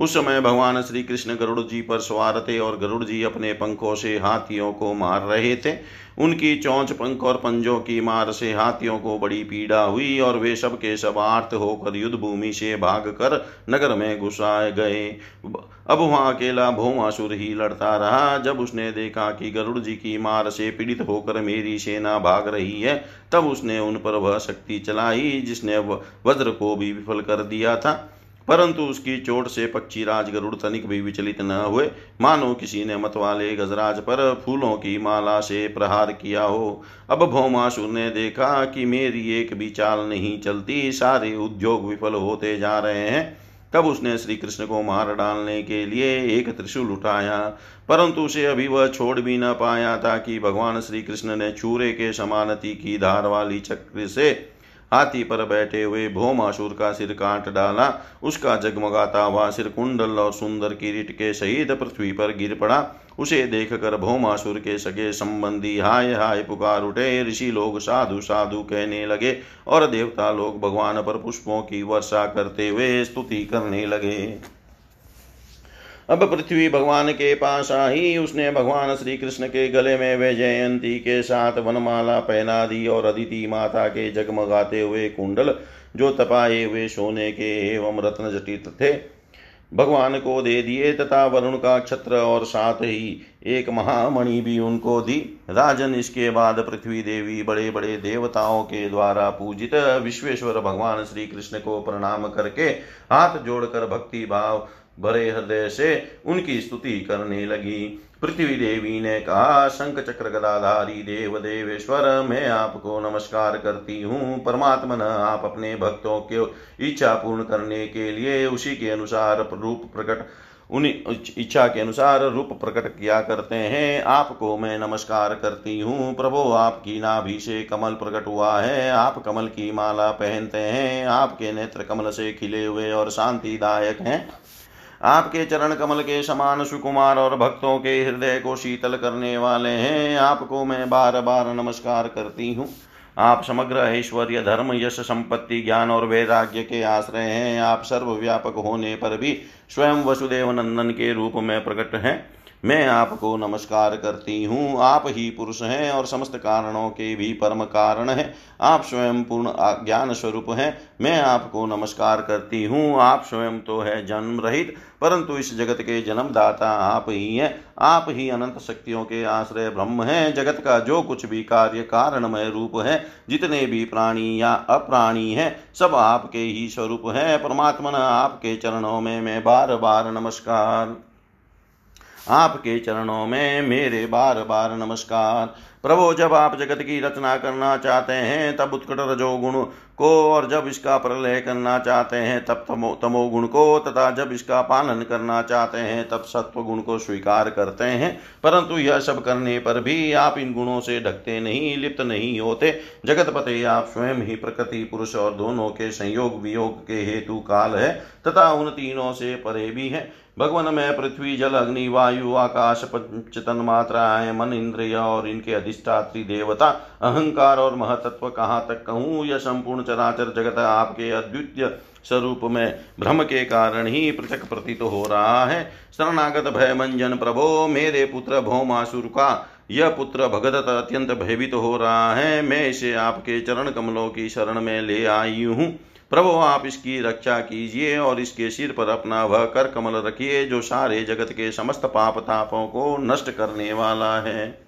उस समय भगवान श्री कृष्ण गरुड़ जी पर सवार थे और गरुड़ जी अपने पंखों से हाथियों को मार रहे थे। उनकी चौंच पंख और पंजों की मार से हाथियों को बड़ी पीड़ा हुई और वे सब के सब आर्त होकर युद्ध भूमि से भाग कर नगर में घुसाए गए। अब वहाँ अकेला भौमासुर ही लड़ता रहा। जब उसने देखा कि गरुड़ जी की मार से पीड़ित होकर मेरी सेना भाग रही है, तब उसने उन पर वह शक्ति चलाई, जिसने वज्र को भी विफल कर दिया था। परंतु उसकी चोट से पक्षी राज गरुड़ तनिक भी विचलित न हुए। मानो किसी ने मत वाले गजराज पर फूलों की माला से प्रहार किया हो। अब भौमासुर ने देखा कि मेरी एक भी चाल नहीं चलती। सारे उद्योग विफल होते जा रहे हैं। तब उसने श्री कृष्ण को मार डालने के लिए एक त्रिशूल उठाया। परंतु उसे अभी वह छोड़ भी न पाया था कि भगवान श्री कृष्ण ने चूरे के समानति की धार वाली चक्र से हाथी पर बैठे हुए भोमासुर का सिर काट डाला। उसका जगमगाता हुआ सिर कुंडल और सुंदर किरीट के सहित पृथ्वी पर गिर पड़ा। उसे देखकर भौमासुर के सगे संबंधी हाय हाय पुकार उठे। ऋषि लोग साधु साधु कहने लगे और देवता लोग भगवान पर पुष्पों की वर्षा करते हुए स्तुति करने लगे। अब पृथ्वी भगवान के पास आई। उसने भगवान श्री कृष्ण के गले में वे जयंती के साथ वनमाला पहना दी और अदिति माता के जगमगाते हुए कुंडल जो तपाए हुए सोने के एवं रत्न जटित थे, भगवान को दे दिए तथा वरुण का छत्र और साथ ही एक महामणि भी उनको दी। राजन इसके बाद पृथ्वी देवी बड़े बड़े देवताओं के द्वारा पूजित विश्वेश्वर भगवान श्री कृष्ण को प्रणाम करके हाथ जोड़कर भक्ति भाव भरे हृदय से उनकी स्तुति करने लगी। पृथ्वी देवी ने कहा, शंख चक्र गदाधारी देव देवेश्वर मैं आपको नमस्कार करती हूँ। परमात्मन, आप अपने भक्तों के इच्छा पूर्ण करने के लिए उसी के अनुसार रूप प्रकट, उन इच्छा के अनुसार रूप प्रकट किया करते हैं। आपको मैं नमस्कार करती हूँ। प्रभु, आपकी नाभि से कमल प्रकट हुआ है। आप कमल की माला पहनते हैं। आपके नेत्र कमल से खिले हुए और शांतिदायक हैं। आपके चरण कमल के समान सुकुमार और भक्तों के हृदय को शीतल करने वाले हैं। आपको मैं बार बार नमस्कार करती हूँ। आप समग्र ऐश्वर्य, धर्म, यश, संपत्ति, ज्ञान और वैराग्य के आश्रय हैं। आप सर्वव्यापक होने पर भी स्वयं वसुदेव नंदन के रूप में प्रकट हैं। मैं आपको नमस्कार करती हूँ। आप ही पुरुष हैं और समस्त कारणों के भी परम कारण हैं। आप स्वयं पूर्ण ज्ञान स्वरूप हैं। मैं आपको नमस्कार करती हूँ। आप स्वयं तो है जन्म रहित, परंतु इस जगत के जन्मदाता आप ही हैं। आप ही अनंत शक्तियों के आश्रय ब्रह्म हैं। जगत का जो कुछ भी कार्य कारणमय रूप है, जितने भी प्राणी या अप्राणी हैं, सब आपके ही स्वरूप हैं। परमात्मा आपके चरणों में मैं बार बार नमस्कार। आपके चरणों में मेरे बार बार नमस्कार। प्रभु, जब आप जगत की रचना करना चाहते हैं, तब उत्कट रजोगुण को और जब इसका प्रलय करना चाहते हैं, तब तमो, तमोगुण को तथा जब इसका पालन करना चाहते हैं, तब सत्व गुण को स्वीकार करते हैं। परंतु यह सब करने पर भी आप इन गुणों से ढकते नहीं, लिप्त नहीं होते। जगत पते आप स्वयं ही प्रकृति, पुरुष और दोनों के संयोग वियोग के हेतु काल है, तथा उन तीनों से परे भी है। भगवान में पृथ्वी, जल, अग्नि, वायु, आकाश, पंचतन मात्राएँ, मन, इंद्रिय और इनके अधिष्ठात्री देवता, अहंकार और महतत्व कहाँ तक कहूँ? यह संपूर्ण चराचर जगत आपके अद्वितीय स्वरूप में भ्रम के कारण ही पृथक प्रतीत हो रहा है। शरणागत भय मंजन प्रभो, मेरे पुत्र भौमासुर का यह पुत्र भगदत्त अत्यंत भयभीत हो रहा है। मैं इसे आपके चरण कमलों की शरण में ले आई हूँ। प्रभु, आप इसकी रक्षा कीजिए और इसके सिर पर अपना वह कर कमल रखिए जो सारे जगत के समस्त पाप तापों को नष्ट करने वाला है।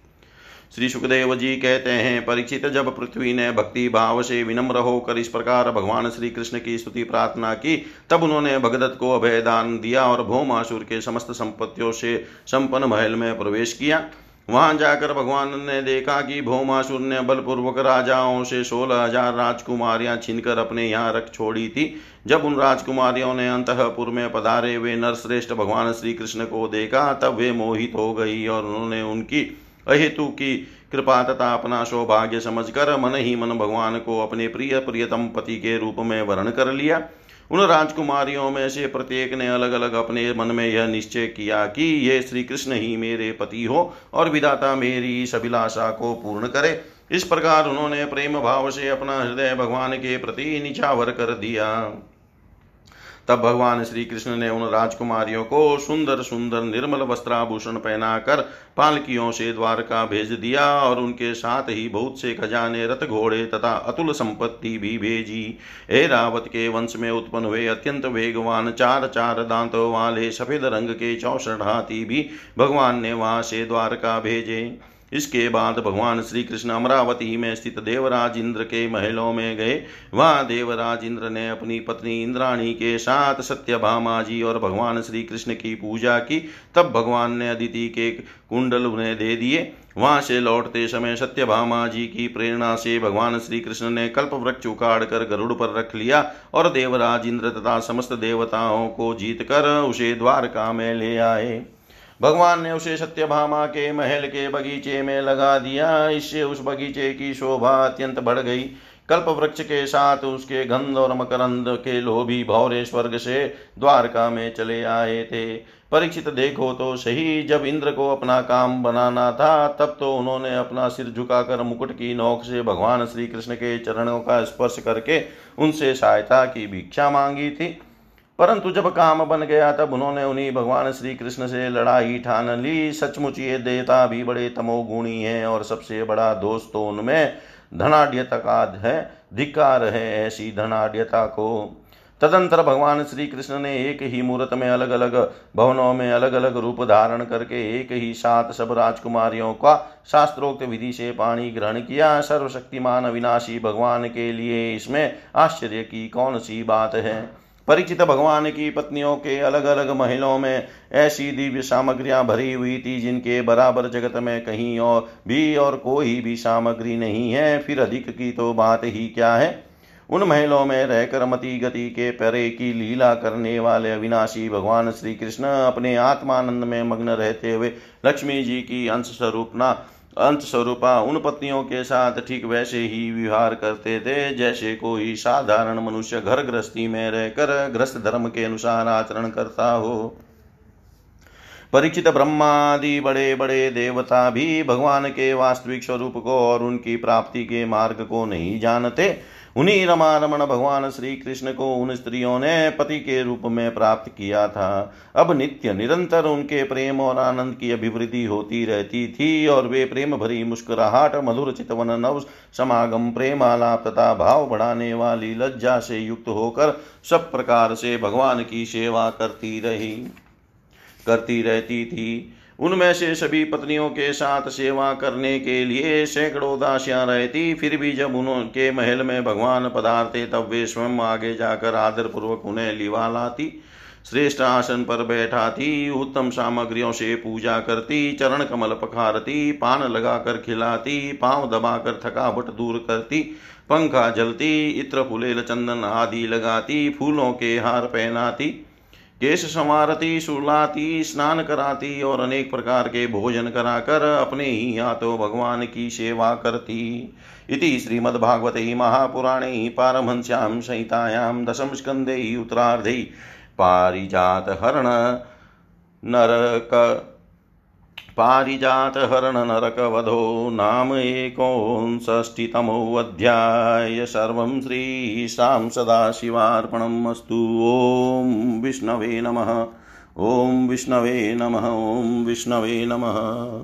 श्री सुखदेव जी कहते हैं, परीक्षित, जब पृथ्वी ने भक्ति भाव से विनम्र होकर इस प्रकार भगवान श्री कृष्ण की स्तुति प्रार्थना की, तब उन्होंने भगदत्त को अभयदान दिया और भौमासुर के समस्त संपत्तियों से संपन्न महल में प्रवेश किया। वहाँ जाकर भगवान ने देखा कि भौमासुर ने बलपूर्वक राजाओं से सोलह हज़ार राजकुमारियाँ छीनकर अपने यहाँ रख छोड़ी थी। जब उन राजकुमारियों ने अंतपुर में पधारे, वे नरश्रेष्ठ भगवान श्री कृष्ण को देखा, तब वे मोहित हो गई और उन्होंने उनकी अहेतु की कृपा तथा अपना सौभाग्य समझकर मन ही मन भगवान को अपने प्रिय प्रियतम पति के रूप में वर्ण कर लिया। उन राजकुमारियों में से प्रत्येक ने अलग अलग अपने मन में यह निश्चय किया कि ये श्री कृष्ण ही मेरे पति हो और विधाता मेरी इस अभिलाषा को पूर्ण करे। इस प्रकार उन्होंने प्रेम भाव से अपना हृदय भगवान के प्रति निछावर कर दिया। तब भगवान श्री कृष्ण ने उन राजकुमारियों को सुंदर सुंदर निर्मल वस्त्राभूषण पहनाकर पालकियों से द्वारका भेज दिया और उनके साथ ही बहुत से खजाने रथ घोड़े तथा अतुल संपत्ति भी भेजी। हे रावत के वंश में उत्पन्न हुए अत्यंत वेगवान चार चार दांतों वाले सफ़ेद रंग के चौसठ हाथी भी भगवान ने वहाँ से द्वारका भेजे। इसके बाद भगवान श्री कृष्ण अमरावती में स्थित देवराज इंद्र के महलों में गए। वहाँ देवराज इंद्र ने अपनी पत्नी इंद्राणी के साथ सत्यभामा जी और भगवान श्री कृष्ण की पूजा की। तब भगवान ने अदिति के कुंडल उन्हें दे दिए। वहाँ से लौटते समय सत्यभामा जी की प्रेरणा से भगवान श्री कृष्ण ने कल्प वृक्ष उखाड़ कर गरुड़ पर रख लिया और देवराज इंद्र तथा समस्त देवताओं को जीत कर उसे द्वारका में ले आए। भगवान ने उसे सत्यभामा के महल के बगीचे में लगा दिया। इससे उस बगीचे की शोभा अत्यंत बढ़ गई। कल्प वृक्ष के साथ उसके गंध और मकरंद के लोभी भौरे स्वर्ग से द्वारका में चले आए थे। परीक्षित देखो तो सही, जब इंद्र को अपना काम बनाना था, तब तो उन्होंने अपना सिर झुकाकर मुकुट की नोक से भगवान श्री कृष्ण के चरणों का स्पर्श करके उनसे सहायता की भिक्षा मांगी थी। परंतु जब काम बन गया, तब उन्होंने उन्हीं भगवान श्री कृष्ण से लड़ाई ठान ली। सचमुच ये देवता भी बड़े तमोगुणी हैं और सबसे बड़ा दोस्त तो उनमें धनाढ़ता का है धिकार है, ऐसी धनाढ़ता को। तदंतर भगवान श्री कृष्ण ने एक ही मुहूर्त में अलग अलग भवनों में अलग अलग रूप धारण करके एक ही साथ सब राजकुमारियों का शास्त्रोक्त विधि से पानी ग्रहण किया। सर्वशक्तिमान अविनाशी भगवान के लिए इसमें आश्चर्य की कौन सी बात है? परीक्षित भगवान की पत्नियों के अलग अलग महलों में ऐसी दिव्य सामग्रियाँ भरी हुई थी, जिनके बराबर जगत में कहीं और भी और कोई भी सामग्री नहीं है। फिर अधिक की तो बात ही क्या है? उन महलों में रहकर मति गति के परे की लीला करने वाले अविनाशी भगवान श्री कृष्ण अपने आत्मानंद में मग्न रहते हुए लक्ष्मी जी की अंश स्वरूपना अंत स्वरूपा उन पत्नियों के साथ ठीक वैसे ही व्यवहार करते थे, जैसे कोई साधारण मनुष्य घर गृहस्थी में रहकर ग्रस्त धर्म के अनुसार आचरण करता हो। परीक्षित ब्रह्मादि बड़े बड़े देवता भी भगवान के वास्तविक स्वरूप को और उनकी प्राप्ति के मार्ग को नहीं जानते। उन्हीं रमा रमण भगवान श्री कृष्ण को उन स्त्रियों ने पति के रूप में प्राप्त किया था। अब नित्य निरंतर उनके प्रेम और आनंद की अभिवृद्धि होती रहती थी और वे प्रेम भरी मुस्कुराहट, मधुर चितवन, नव समागम प्रेम आलाप तथा भाव बढ़ाने वाली लज्जा से युक्त होकर सब प्रकार से भगवान की सेवा करती रही, करती रहती थी। उनमें से सभी पत्नियों के साथ सेवा करने के लिए सैकड़ों दासियाँ रहती फिर भी जब उनके महल में भगवान पधारते, तब वे स्वयं आगे जाकर आदर पूर्वक उन्हें लिवा लाती, श्रेष्ठ आसन पर बैठाती, उत्तम सामग्रियों से पूजा करती, चरण कमल पखारती, पान लगाकर खिलाती, पाँव दबाकर थकावट दूर करती, पंखा जलती, इत्र फुलेल चंदन आदि लगाती, फूलों के हार पहनाती। केश संवारती सुलाती स्नान कराती और अनेक प्रकार के भोजन कराकर अपने ही हाथों भगवान की सेवा करती। इति श्रीमद्भागवते महापुराणे पारमहंस्यां संहितायां उत्तराधे उत्तरार्धे पारिजातहरण नरक पारिजातहरणनरकवधो नाम एकोनषष्टितमोऽध्याय सर्वं श्रीशां सदाशिवार्पणम् अस्तु। ॐ विष्णवे नमः। ॐ विष्णवे नमः। ॐ विष्णवे नमः।